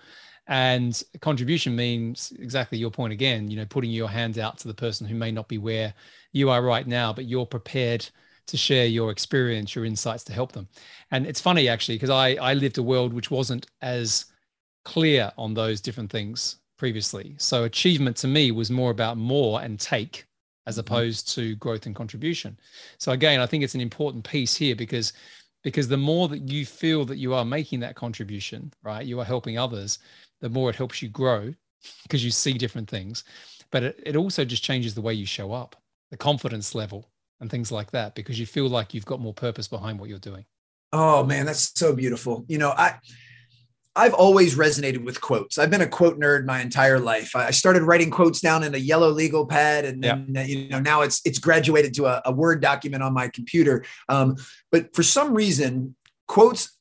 And contribution means exactly your point again, you know, putting your hand out to the person who may not be where you are right now, but you're prepared to share your experience, your insights to help them. And it's funny actually, because I, I lived a world which wasn't as clear on those different things previously. So achievement to me was more about more and take as mm-hmm. opposed to growth and contribution. So again, I think it's an important piece here because because the more that you feel that you are making that contribution, right? You are helping others, the more it helps you grow because you see different things. But it, it also just changes the way you show up the confidence level and things like that because you feel like you've got more purpose behind what you're doing. Oh man, that's so beautiful. You know, I I've always resonated with quotes. I've been a quote nerd my entire life. I started writing quotes down in a yellow legal pad, and then yeah. you know now it's it's graduated to a, a Word document on my computer. Um, but for some reason, quotes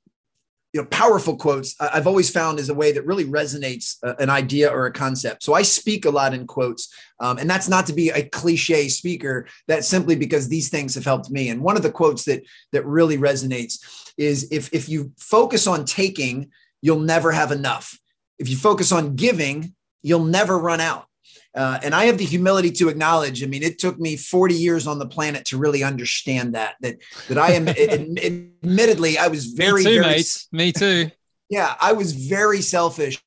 you know powerful quotes i've always found is a way that really resonates uh, an idea or a concept. So i speak a lot in quotes um, and that's not to be a cliche speaker. That's simply because these things have helped me. And one of the quotes that that really resonates is if if you focus on taking you'll never have enough. If you focus on giving you'll never run out Uh, and I have the humility to acknowledge. I mean, it took me 40 years on the planet to really understand that. That that I am. *laughs* admittedly, I was very, me too, very, mate. Me too. Yeah, I was very selfish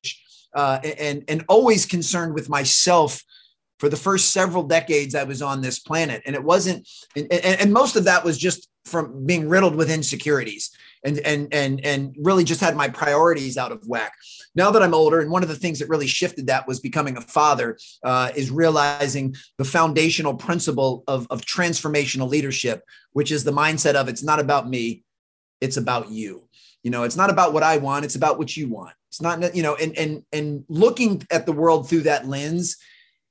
uh, and and always concerned with myself for the first several decades I was on this planet. And it wasn't, and, and, most of that was just from being riddled with insecurities and and and and really just had my priorities out of whack. Now that I'm older, and one of the things that really shifted that was becoming a father, uh, is realizing the foundational principle of of transformational leadership, which is the mindset of it's not about me, it's about you. You know, it's not about what I want, it's about what you want. It's not, you know, and and and looking at the world through that lens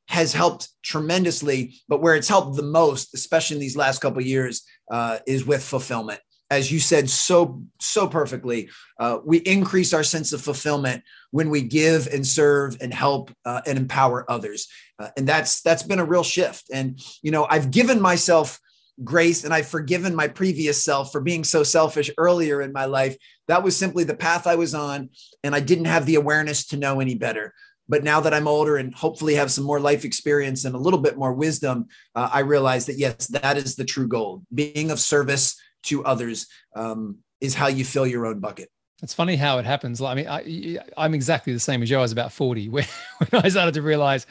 has helped tremendously. But where it's helped the most, especially in these last couple years, uh, is with fulfillment. As you said so so perfectly uh, we increase our sense of fulfillment when we give and serve and help uh, and empower others. Uh, and that's that's been a real shift. And you know i've given myself grace and i've forgiven my previous self for being so selfish earlier in my life. That was simply the path i was on and i didn't have the awareness to know any better but now that i'm older and hopefully have some more life experience and a little bit more wisdom uh, i realize that yes that is the true goal being of service to others um, is how you fill your own bucket. It's funny how it happens. I mean, I, I'm exactly the same as you. I was about 40 *laughs* when, when I started to realize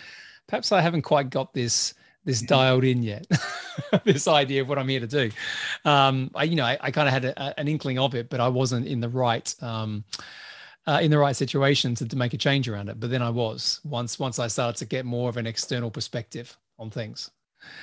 perhaps I haven't quite got this this mm-hmm. dialed in yet. *laughs* this idea of what I'm here to do. Um, I, you know, I, I kind of had a, an inkling of it, but I wasn't in the right um, uh, in the right situation to, to make a change around it. But then I was once once I started to get more of an external perspective on things.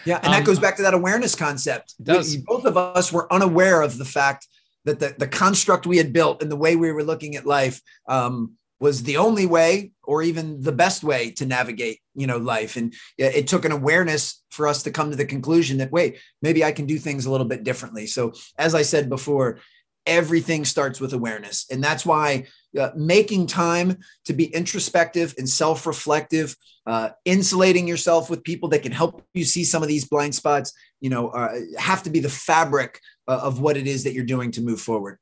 Yeah, and that um, goes back to that awareness concept. We, both of us were unaware of the fact that the, the construct we had built and the way we were looking at life um, was the only way or even the best way to navigate you know life and it took an awareness for us to come to the conclusion that wait maybe i can do things a little bit differently so as i said before everything starts with awareness and that's why uh, making time to be introspective and self-reflective uh, insulating yourself with people that can help you see some of these blind spots you know uh, have to be the fabric uh, of what it is that you're doing to move forward.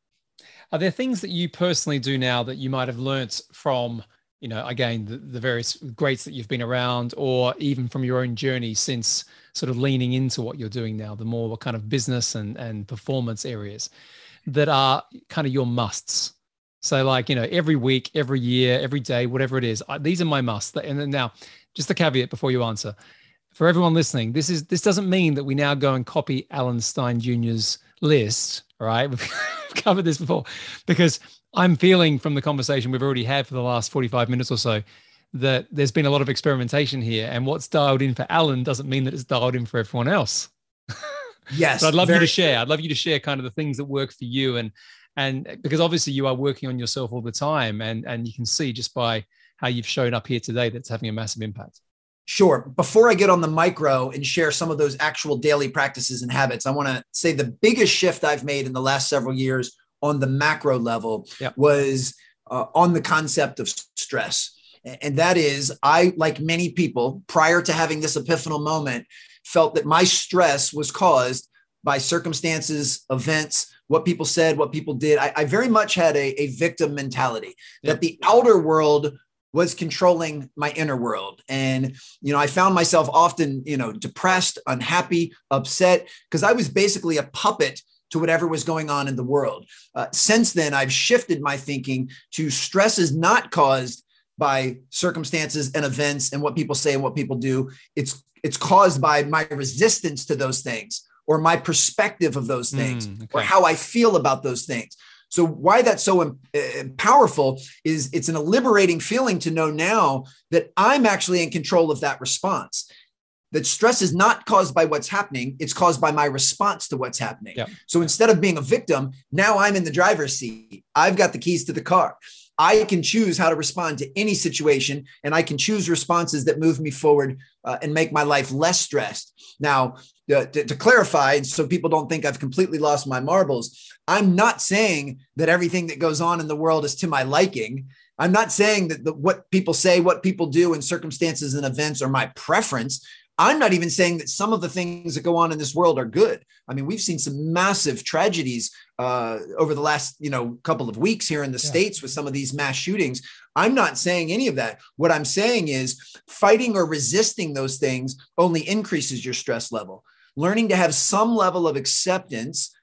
Are there things that you personally do now that you might have learnt from you know again the, the various greats that you've been around or even from your own journey since sort of leaning into what you're doing now the more kind of business and and performance areas that are kind of your musts so like, you know, every week, every year, every day, whatever it is, I, these are my musts. And then now, just a caveat before you answer. For everyone listening, this is this doesn't mean that we now go and copy Alan Stein Jr.'s list, right? *laughs* We've covered this before because I'm feeling from the conversation we've already had for the last 45 minutes or so that there's been a lot of experimentation here. And what's dialed in for Alan doesn't mean that it's dialed in for everyone else. *laughs* Yes. so I'd love you to share. I'd love you to share kind of the things that work for you and and because obviously you are working on yourself all the time and and you can see just by how you've shown up here today that's having a massive impact Sure. Before I get on the micro and share some of those actual daily practices and habits, I want to say the biggest shift I've made in the last several years on the macro level yep. was uh, on the concept of stress. And that is, I, like many people, prior to having this epiphanal moment, felt that my stress was caused by circumstances, events, what people said, what people did. I, I very much had a, a victim mentality that the outer world was controlling my inner world. And, you know, I found myself often, you know, depressed, unhappy, upset, because I was basically a puppet to whatever was going on in the world. Uh, since then, I've shifted my thinking to stress is not caused by circumstances and events and what people say and what people do. It's it's caused by my resistance to those things or my perspective of those things mm, okay. or how I feel about those things. So why that's so um, uh, powerful is it's an liberating feeling to know now that I'm actually in control of that response. That stress is not caused by what's happening, it's caused by my response to what's happening. Yep. So instead of being a victim, now I'm in the driver's seat. I've got the keys to the car. I can choose how to respond to any situation, and I can choose responses that move me forward uh, and make my life less stressed. Now, to, to, clarify, so people don't think I've completely lost my marbles, I'm not saying that everything that goes on in the world is to my liking. I'm not saying that the, what people say, what people do, and circumstances and events are my preference. I'm not even saying that some of the things that go on in this world are good. I mean, we've seen some massive tragedies uh, over the last, you know, couple of weeks here in the yeah. states with some of these mass shootings. I'm not saying any of that. What I'm saying is fighting or resisting those things only increases your stress level. Learning to have some level of acceptance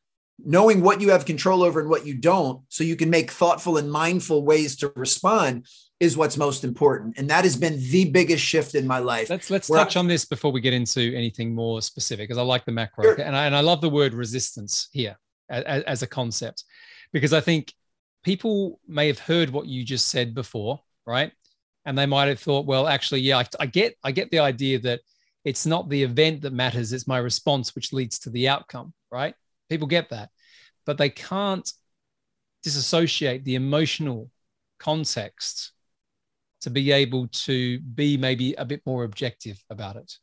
knowing what you have control over and what you don't so you can make thoughtful and mindful ways to respond is what's most important and that has been the biggest shift in my life let's let's touch I, on this before we get into anything more specific because i like the macro sure. and, I, and i love the word resistance here as, as a concept. Because i think people may have heard what you just said before right? And they might have thought well actually yeah I, I get i get the idea that it's not the event that matters it's my response which leads to the outcome right? People get that, but they can't disassociate the emotional context to be able to be maybe a bit more objective about it.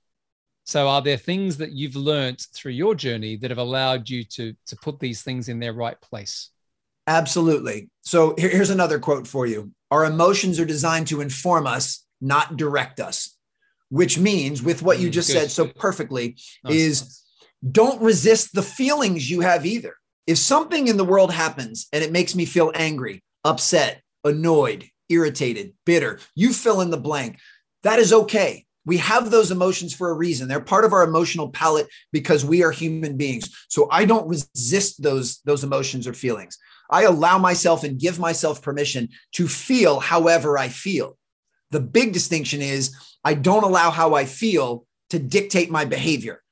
So, are there things that you've learned through your journey that have allowed you to, to put these things in their right place? Absolutely. So, here, here's another quote for you Our emotions are designed to inform us, not direct us, which means, with what you mm, just Good. said so perfectly, nice. is don't resist the feelings you have either. If something in the world happens and it makes me feel angry, upset, annoyed, irritated, bitter, you fill in the blank, that is okay. We have those emotions for a reason. They're part of our emotional palette because we are human beings. So I don't resist those, those emotions or feelings. I allow myself and give myself permission to feel however I feel. The big distinction is I don't allow how I feel to dictate my behavior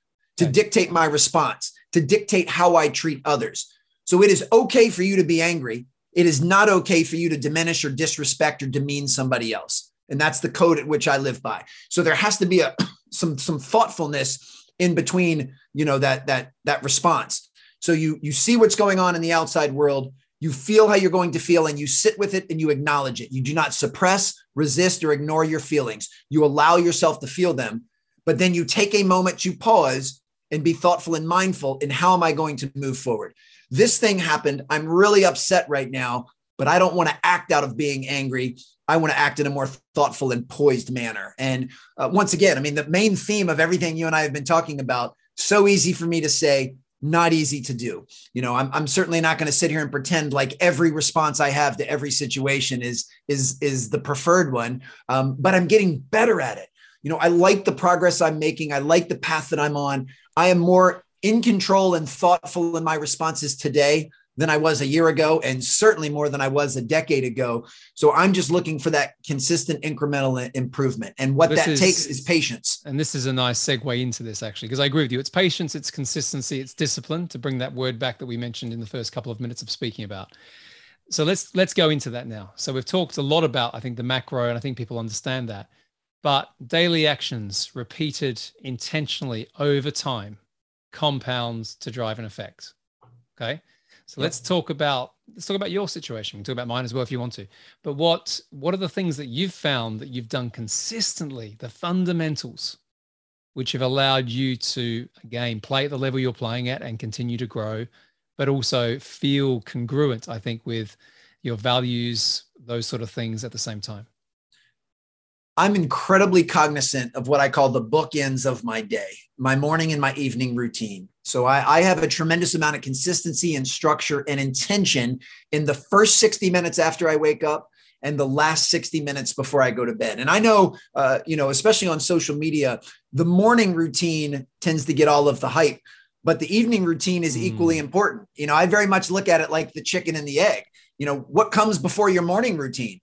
to dictate my response, to dictate how I treat others. So it is okay for you to be angry. It is not okay for you to diminish or disrespect or demean somebody else. And that's the code at which I live by. So there has to be a *clears throat* some some thoughtfulness in between, you know, that that that response. So you you see what's going on in the outside world, you feel how you're going to feel and you sit with it and you acknowledge it. You do not suppress, resist or ignore your feelings. You allow yourself to feel them, but then you take a moment to pause and be thoughtful and mindful in how am I going to move forward. This thing happened. I'm really upset right now, but I don't want to act out of being angry. I want to act in a more thoughtful and poised manner. And uh, once again, I mean, the main theme of everything you and I have been talking about, so easy for me to say, not easy to do. You know, I'm, I'm certainly not going to sit here and pretend like every response I have to every situation is is is the preferred one. Um, but I'm getting better at it. You know, I like the progress I'm making. I like the path that I'm on. I am more in control and thoughtful in my responses today than I was a year ago, and certainly more than I was a decade ago. So I'm just looking for that consistent incremental improvement. And what this that is, takes is patience. And this is a nice segue into this, actually, because I agree with you. It's patience, it's consistency, it's discipline to bring that word back that we mentioned in the first couple of minutes of speaking about. So let's let's go into that now. So we've talked a lot about, I think, the macro, and I think people understand that. But daily actions repeated intentionally over time compounds to drive an effect. Okay. So let's talk about let's talk about your situation. We can talk about mine as well if you want to. But what what are the things that you've found that you've done consistently, the fundamentals, which have allowed you to again play at the level you're playing at and continue to grow, but also feel congruent, I think, with your values, those sort of things at the same time? I'm incredibly cognizant of what I call the bookends of my day, my morning and my evening routine. So I, I, have a tremendous amount of consistency and structure and intention in the first 60 minutes after I wake up and the last 60 minutes before I go to bed. And I know, uh, you know, especially on social media, the morning routine tends to get all of the hype, but the evening routine is equally mm. important. You know, I very much look at it like the chicken and the egg. You know, what comes before your morning routine?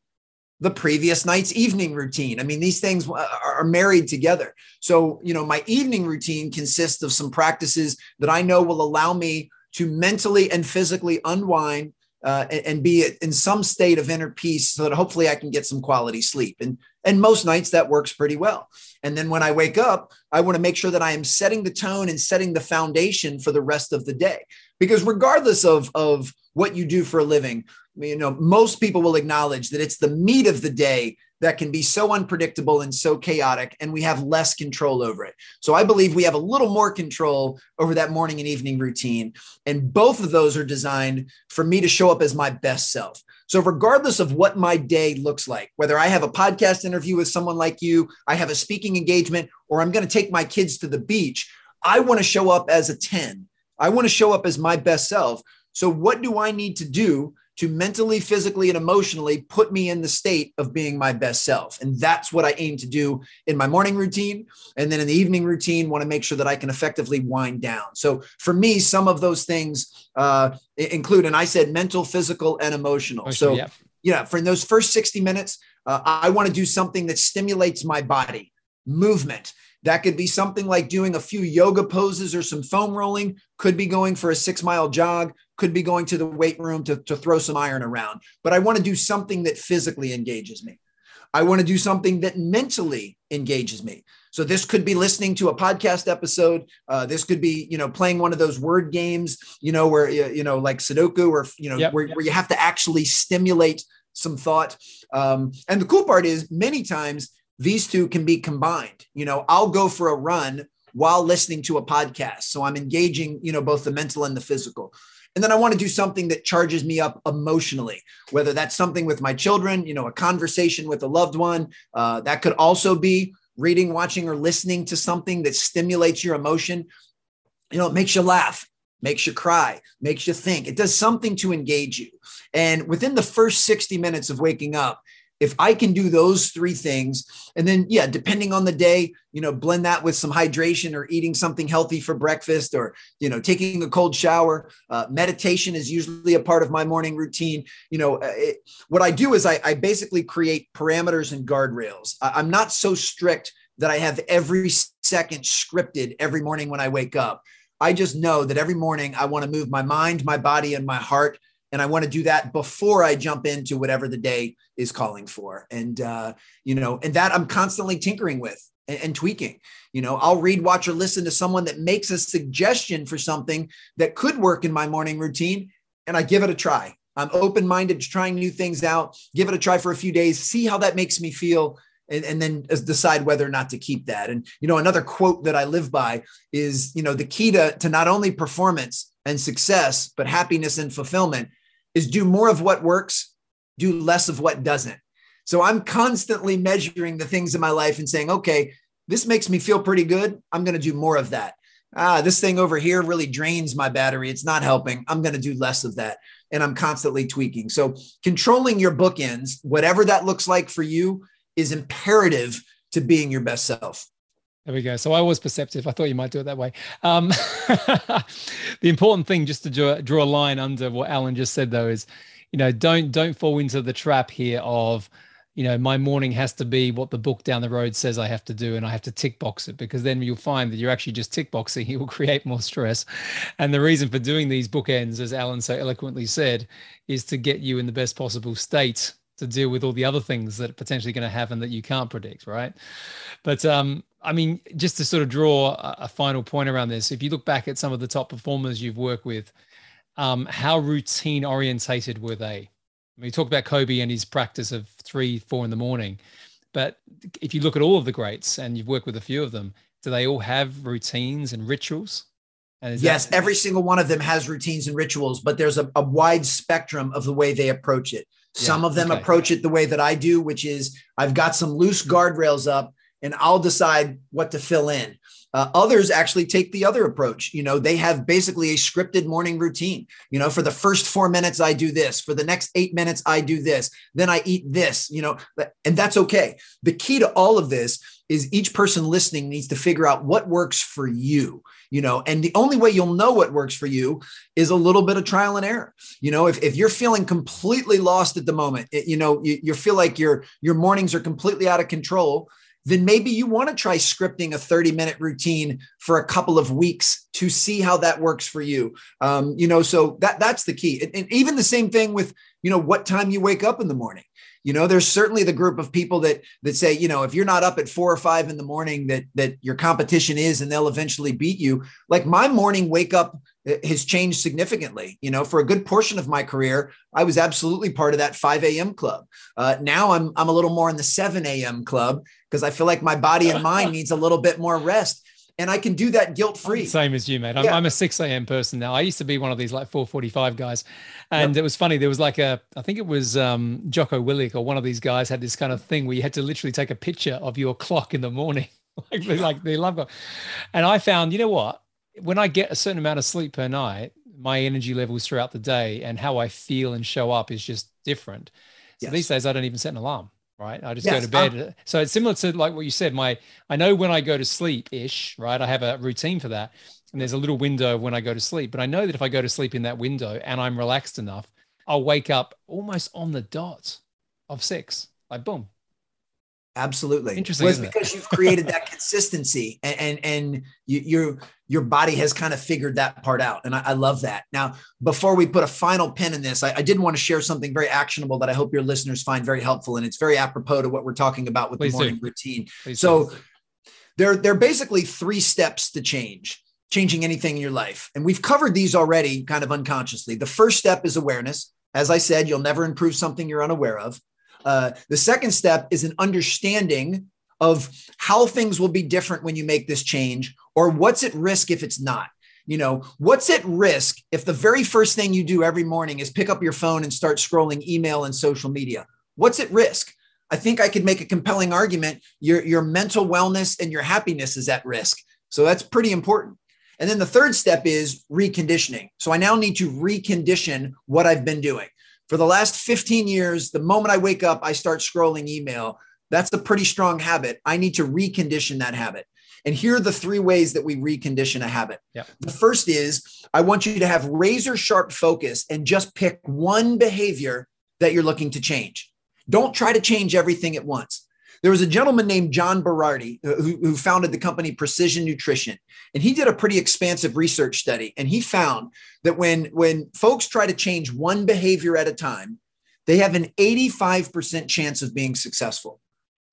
The previous night's evening routine. I mean, these things are married together. So, you know, my evening routine consists of some practices that I know will allow me to mentally and physically unwind uh, and, and, be in some state of inner peace so that hopefully I can get some quality sleep. And, and most nights that works pretty well. And then when I wake up, I want to make sure that I am setting the tone and setting the foundation for the rest of the day. Because regardless of, of what you do for a living, you know, most people will acknowledge that it's the meat of the day that can be so unpredictable and so chaotic, and we have less control over it. So I believe we have a little more control over that morning and evening routine. And both of those are designed for me to show up as my best self. So, regardless of what my day looks like, whether I have a podcast interview with someone like you, I have a speaking engagement, or I'm going to take my kids to the beach, I want to show up as a 10. I want to show up as my best self. So, what do I need to do to mentally, physically, and emotionally put me in the state of being my best self? And that's what I aim to do in my morning routine. And then in the evening routine, want to make sure that I can effectively wind down. So, for me, some of those things uh, include, and I said mental, physical, and emotional. so, yeah. yeah, for those first 60 minutes, uh, I want to do something that stimulates my body, movement. That could be something like doing a few yoga poses or some foam rolling, could be going for a six mile jog, could be going to the weight room to, to throw some iron around. But I want to do something that physically engages me. I want to do something that mentally engages me. So this could be listening to a podcast episode. Uh, this could be, you know, playing one of those word games, you know, where you know, like Sudoku, or you know, yep, where, yep. where you have to actually stimulate some thought. Um, and the cool part is, many times these two can be combined. You know, I'll go for a run while listening to a podcast, so I'm engaging, you know, both the mental and the physical. And then I want to do something that charges me up emotionally, whether that's something with my children, you know, a conversation with a loved one. Uh, that could also be reading, watching, or listening to something that stimulates your emotion. You know, it makes you laugh, makes you cry, makes you think. It does something to engage you. And within the first 60 minutes of waking up, if I can do those three things, and then, yeah, depending on the day, you know, blend that with some hydration or eating something healthy for breakfast or, you know, taking a cold shower. Uh, meditation is usually a part of my morning routine. You know, uh, it, what I do is I, I, basically create parameters and guardrails. I, I'm not so strict that I have every second scripted every morning when I wake up. I just know that every morning I want to move my mind, my body, and my heart and I want to do that before I jump into whatever the day is calling for. And uh, you know, and that I'm constantly tinkering with and, and, tweaking. You know, I'll read, watch, or listen to someone that makes a suggestion for something that could work in my morning routine, and I give it a try. I'm open-minded to trying new things out. Give it a try for a few days, see how that makes me feel. And, and then decide whether or not to keep that. And you know, another quote that I live by is, you know, the key to, to not only performance and success, but happiness and fulfillment is do more of what works, do less of what doesn't. So I'm constantly measuring the things in my life and saying, okay, this makes me feel pretty good. I'm going to do more of that. Ah, this thing over here really drains my battery. It's not helping. I'm going to do less of that. And I'm constantly tweaking. So controlling your bookends, whatever that looks like for you, is imperative to being your best self. There we go. So I was perceptive. I thought you might do it that way. Um, *laughs* the important thing, just to draw, draw a line under what Alan just said, though, is you know don't don't fall into the trap here of you know my morning has to be what the book down the road says I have to do, and I have to tick box it because then you'll find that you're actually just tick boxing. *laughs* It will create more stress. And the reason for doing these bookends, as Alan so eloquently said, is to get you in the best possible state to deal with all the other things that are potentially going to happen that you can't predict, right? But um, I mean, just to sort of draw a, a, final point around this, if you look back at some of the top performers you've worked with, um, how routine orientated were they? I mean, you talk about Kobe and his practice of three, four in the morning, but if you look at all of the greats and you've worked with a few of them, do they all have routines and rituals? And yes, that- every single one of them has routines and rituals, but there's a, a wide spectrum of the way they approach it. Some yeah, of them okay. approach it the way that I do, which is I've got some loose guardrails up and I'll decide what to fill in. Uh, others actually take the other approach. You know, they have basically a scripted morning routine. You know, for the first four minutes, I do this. For the next eight minutes, I do this. Then I eat this, you know, and that's okay. The key to all of this is each person listening needs to figure out what works for you you know and the only way you'll know what works for you is a little bit of trial and error you know if, if you're feeling completely lost at the moment it, you know you, you feel like your your mornings are completely out of control then maybe you want to try scripting a 30 minute routine for a couple of weeks to see how that works for you. Um, you know, so that that's the key. And, and even the same thing with, you know, what time you wake up in the morning. You know, there's certainly the group of people that that say, you know, if you're not up at four or five in the morning, that that your competition is, and they'll eventually beat you. Like my morning wake up has changed significantly. You know, for a good portion of my career, I was absolutely part of that 5 a.m. club. Uh, now I'm I'm a little more in the 7 a.m. club because I feel like my body and *laughs* mind needs a little bit more rest. And I can do that guilt free. Same as you, mate. I'm, yeah. I'm, a 6 a.m. person now. I used to be one of these like 4:45 guys, and yep. it was funny. There was like a, I think it was um, Jocko Willink or one of these guys had this kind of thing where you had to literally take a picture of your clock in the morning, *laughs* like like the alarm clock. And I found, you know what? When I get a certain amount of sleep per night, my energy levels throughout the day and how I feel and show up is just different. So yes. these days, I don't even set an alarm right? I just yes, go to bed. Um, so it's similar to like what you said. My I know when I go to sleep ish, right? I have a routine for that. And there's a little window when I go to sleep. But I know that if I go to sleep in that window and I'm relaxed enough, I'll wake up almost on the dot of six. Like boom, Absolutely. Interesting. Well, it's because you've created that consistency *laughs* and, and, and you, your, your body has kind of figured that part out. And I, I, love that. Now, before we put a final pin in this, I, I, did want to share something very actionable that I hope your listeners find very helpful. And it's very apropos to what we're talking about with Please the morning do. routine. Please so do. there, there are basically three steps to change, changing anything in your life. And we've covered these already kind of unconsciously. The first step is awareness. As I said, you'll never improve something you're unaware of. Uh, the second step is an understanding of how things will be different when you make this change or what's at risk if it's not. You know, what's at risk if the very first thing you do every morning is pick up your phone and start scrolling email and social media? What's at risk? I think I could make a compelling argument. Your, your mental wellness and your happiness is at risk. So that's pretty important. And then the third step is reconditioning. So I now need to recondition what I've been doing for the last 15 years, the moment I wake up, I start scrolling email. That's a pretty strong habit. I need to recondition that habit. And here are the three ways that we recondition a habit. Yep. The first is I want you to have razor sharp focus and just pick one behavior that you're looking to change. Don't try to change everything at once. There was a gentleman named John Berardi uh, who, who founded the company Precision Nutrition, and he did a pretty expansive research study. And he found that when, when folks try to change one behavior at a time, they have an 85% chance of being successful.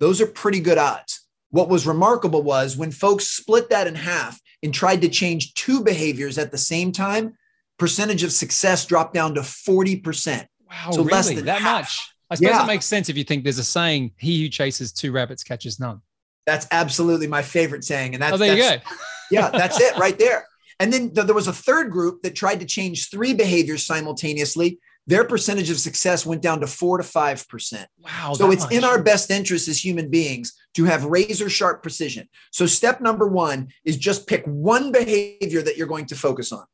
Those are pretty good odds. What was remarkable was when folks split that in half and tried to change two behaviors at the same time, percentage of success dropped down to 40%. Wow, so really? less than that half. much. I suppose yeah. it makes sense if you think there's a saying, he who chases two rabbits catches none. That's absolutely my favorite saying. And that's, oh, there that's, you go. *laughs* yeah, that's it right there. And then th- there was a third group that tried to change three behaviors simultaneously. Their percentage of success went down to four to five percent. Wow. So it's much. in our best interest as human beings to have razor sharp precision. So step number one is just pick one behavior that you're going to focus on.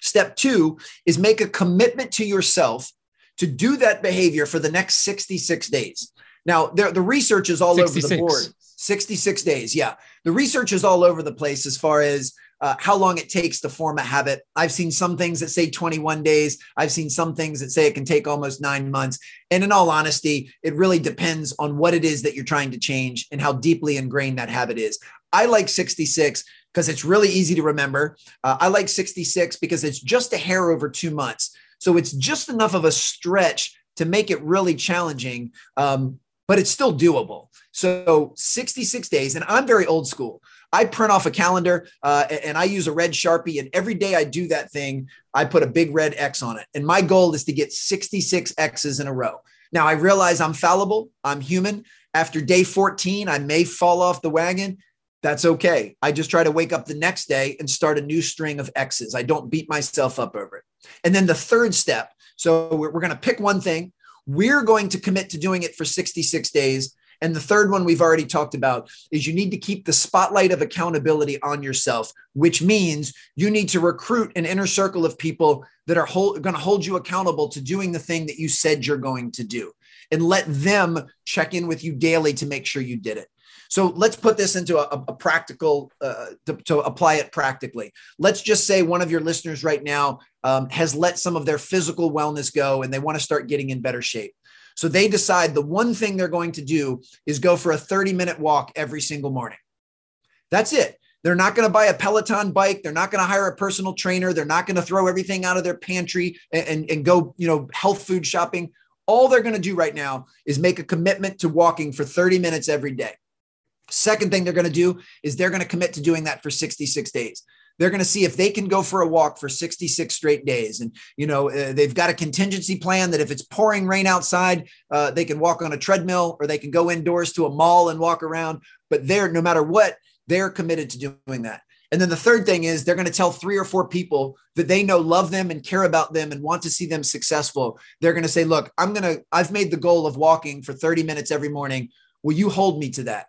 Step two is make a commitment to yourself to do that behavior for the next 66 days. Now, there, the research is all 66. over the board. 66 days. Yeah. The research is all over the place as far as uh, how long it takes to form a habit. I've seen some things that say 21 days. I've seen some things that say it can take almost nine months. And in all honesty, it really depends on what it is that you're trying to change and how deeply ingrained that habit is. I like 66 because it's really easy to remember. Uh, I like 66 because it's just a hair over two months. So it's just enough of a stretch to make it really challenging, um, but it's still doable. So 66 days, and I'm very old school. I print off a calendar uh, and I use a red Sharpie, and every day I do that thing, I put a big red X on it. And my goal is to get 66 X's in a row. Now I realize I'm fallible, I'm human. After day 14, I may fall off the wagon. That's okay. I just try to wake up the next day and start a new string of X's. I don't beat myself up over it. And then the third step so we're, we're going to pick one thing. We're going to commit to doing it for 66 days. And the third one we've already talked about is you need to keep the spotlight of accountability on yourself, which means you need to recruit an inner circle of people that are going to hold you accountable to doing the thing that you said you're going to do. And let them check in with you daily to make sure you did it. So let's put this into a, a practical, uh, to, to, apply it practically. Let's just say one of your listeners right now um, has let some of their physical wellness go and they want to start getting in better shape. So they decide the one thing they're going to do is go for a 30 minute walk every single morning. That's it. They're not going to buy a Peloton bike. They're not going to hire a personal trainer. They're not going to throw everything out of their pantry and, and, and go, you know, health food shopping. All they're going to do right now is make a commitment to walking for 30 minutes every day. Second thing they're going to do is they're going to commit to doing that for 66 days. They're going to see if they can go for a walk for 66 straight days. And, you know, uh, they've got a contingency plan that if it's pouring rain outside, uh, they can walk on a treadmill or they can go indoors to a mall and walk around. But they're, no matter what, They're committed to doing that. And then the third thing is they're going to tell three or four people that they know love them and care about them and want to see them successful. They're going to say, Look, I'm going to, I've made the goal of walking for 30 minutes every morning. Will you hold me to that?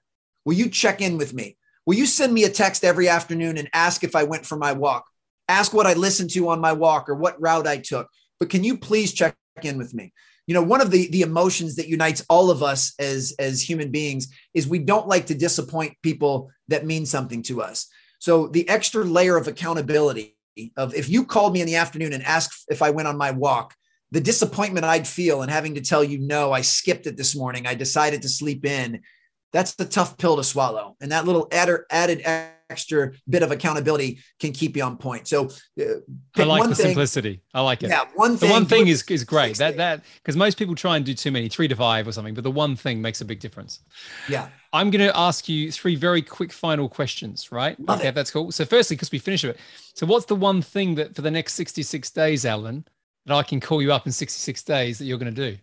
Will you check in with me? Will you send me a text every afternoon and ask if I went for my walk? Ask what I listened to on my walk or what route I took. But can you please check in with me? You know, one of the, the emotions that unites all of us as, as human beings is we don't like to disappoint people that mean something to us. So the extra layer of accountability of if you called me in the afternoon and asked if I went on my walk, the disappointment I'd feel and having to tell you, no, I skipped it this morning. I decided to sleep in. That's the tough pill to swallow. And that little added, added extra bit of accountability can keep you on point. So uh, I like the thing. simplicity. I like it. Yeah, one thing. The one thing is is great. That that because most people try and do too many, three to five or something, but the one thing makes a big difference. Yeah. I'm going to ask you three very quick final questions, right? Love okay, it. that's cool. So, firstly, because we finished it, so what's the one thing that for the next 66 days, Alan, that I can call you up in 66 days that you're going to do?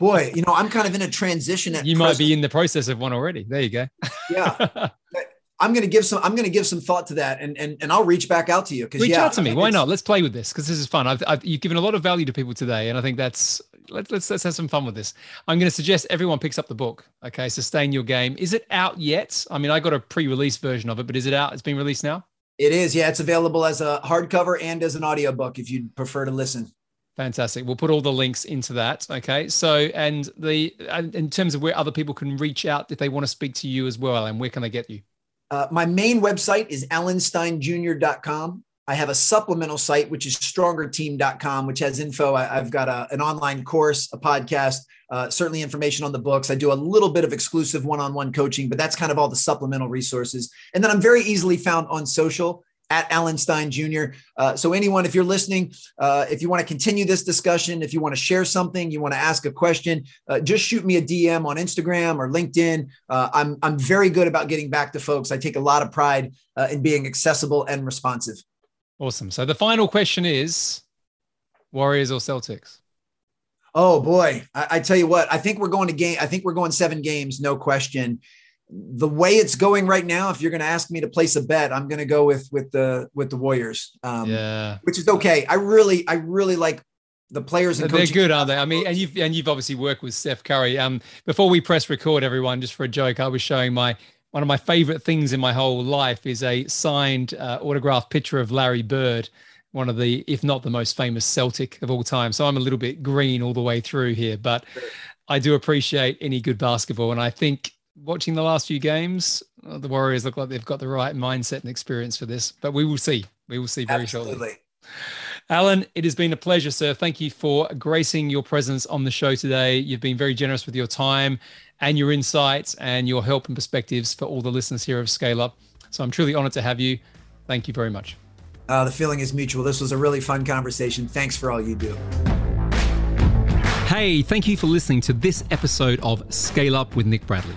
Boy, you know, I'm kind of in a transition. you might be in the process of one already. There you go. yeah. *laughs* I'm going to give some. I'm going to give some thought to that, and and and I'll reach back out to you because reach yeah, out to me. Why not? Let's play with this because this is fun. I've, I've, you've given a lot of value to people today, and I think that's let's let's let's have some fun with this. I'm going to suggest everyone picks up the book. Okay, sustain your game. Is it out yet? I mean, I got a pre-release version of it, but is it out? It's been released now. It is. Yeah, it's available as a hardcover and as an audiobook if you'd prefer to listen. Fantastic. We'll put all the links into that. Okay. So, and the in terms of where other people can reach out if they want to speak to you as well, and where can they get you? Uh, my main website is alansteinjr.com. I have a supplemental site, which is strongerteam.com, which has info. I, have got a, an online course, a podcast, uh, certainly information on the books. I do a little bit of exclusive one on one coaching, but that's kind of all the supplemental resources. And then I'm very easily found on social at Alan Stein Jr. Uh, so, anyone, if you're listening, uh, if you want to continue this discussion, if you want to share something, you want to ask a question, uh, just shoot me a DM on Instagram or LinkedIn. Uh, I'm, I'm very good about getting back to folks. I take a lot of pride uh, in being accessible and responsive. Awesome. So, the final question is Warriors or Celtics? Oh boy, I, I tell you what, I think we're going to game. I think we're going seven games, no question the way it's going right now, if you're going to ask me to place a bet, I'm going to go with with the with the Warriors. Um, yeah, which is okay. I really, I really like the players. And they're good, aren't they? I mean, and you've and you've obviously worked with Steph Curry. Um, before we press record, everyone, just for a joke, I was showing my one of my favorite things in my whole life is a signed uh, autographed picture of Larry Bird, one of the, if not the most famous Celtic of all time. So I'm a little bit green all the way through here, but I do appreciate any good basketball, and I think watching the last few games, uh, the Warriors look like they've got the right mindset and experience for this. But we will see. We will see very Absolutely. shortly. Alan, it has been a pleasure, sir. Thank you for gracing your presence on the show today. You've been very generous with your time and your insights and your help and perspectives for all the listeners here of Scale Up. So I'm truly honored to have you. Thank you very much. Uh, the feeling is mutual. This was a really fun conversation. Thanks for all you do. Hey, thank you for listening to this episode of Scale Up with Nick Bradley.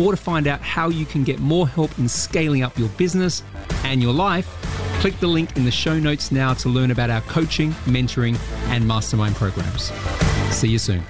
or to find out how you can get more help in scaling up your business and your life, click the link in the show notes now to learn about our coaching, mentoring, and mastermind programs. See you soon.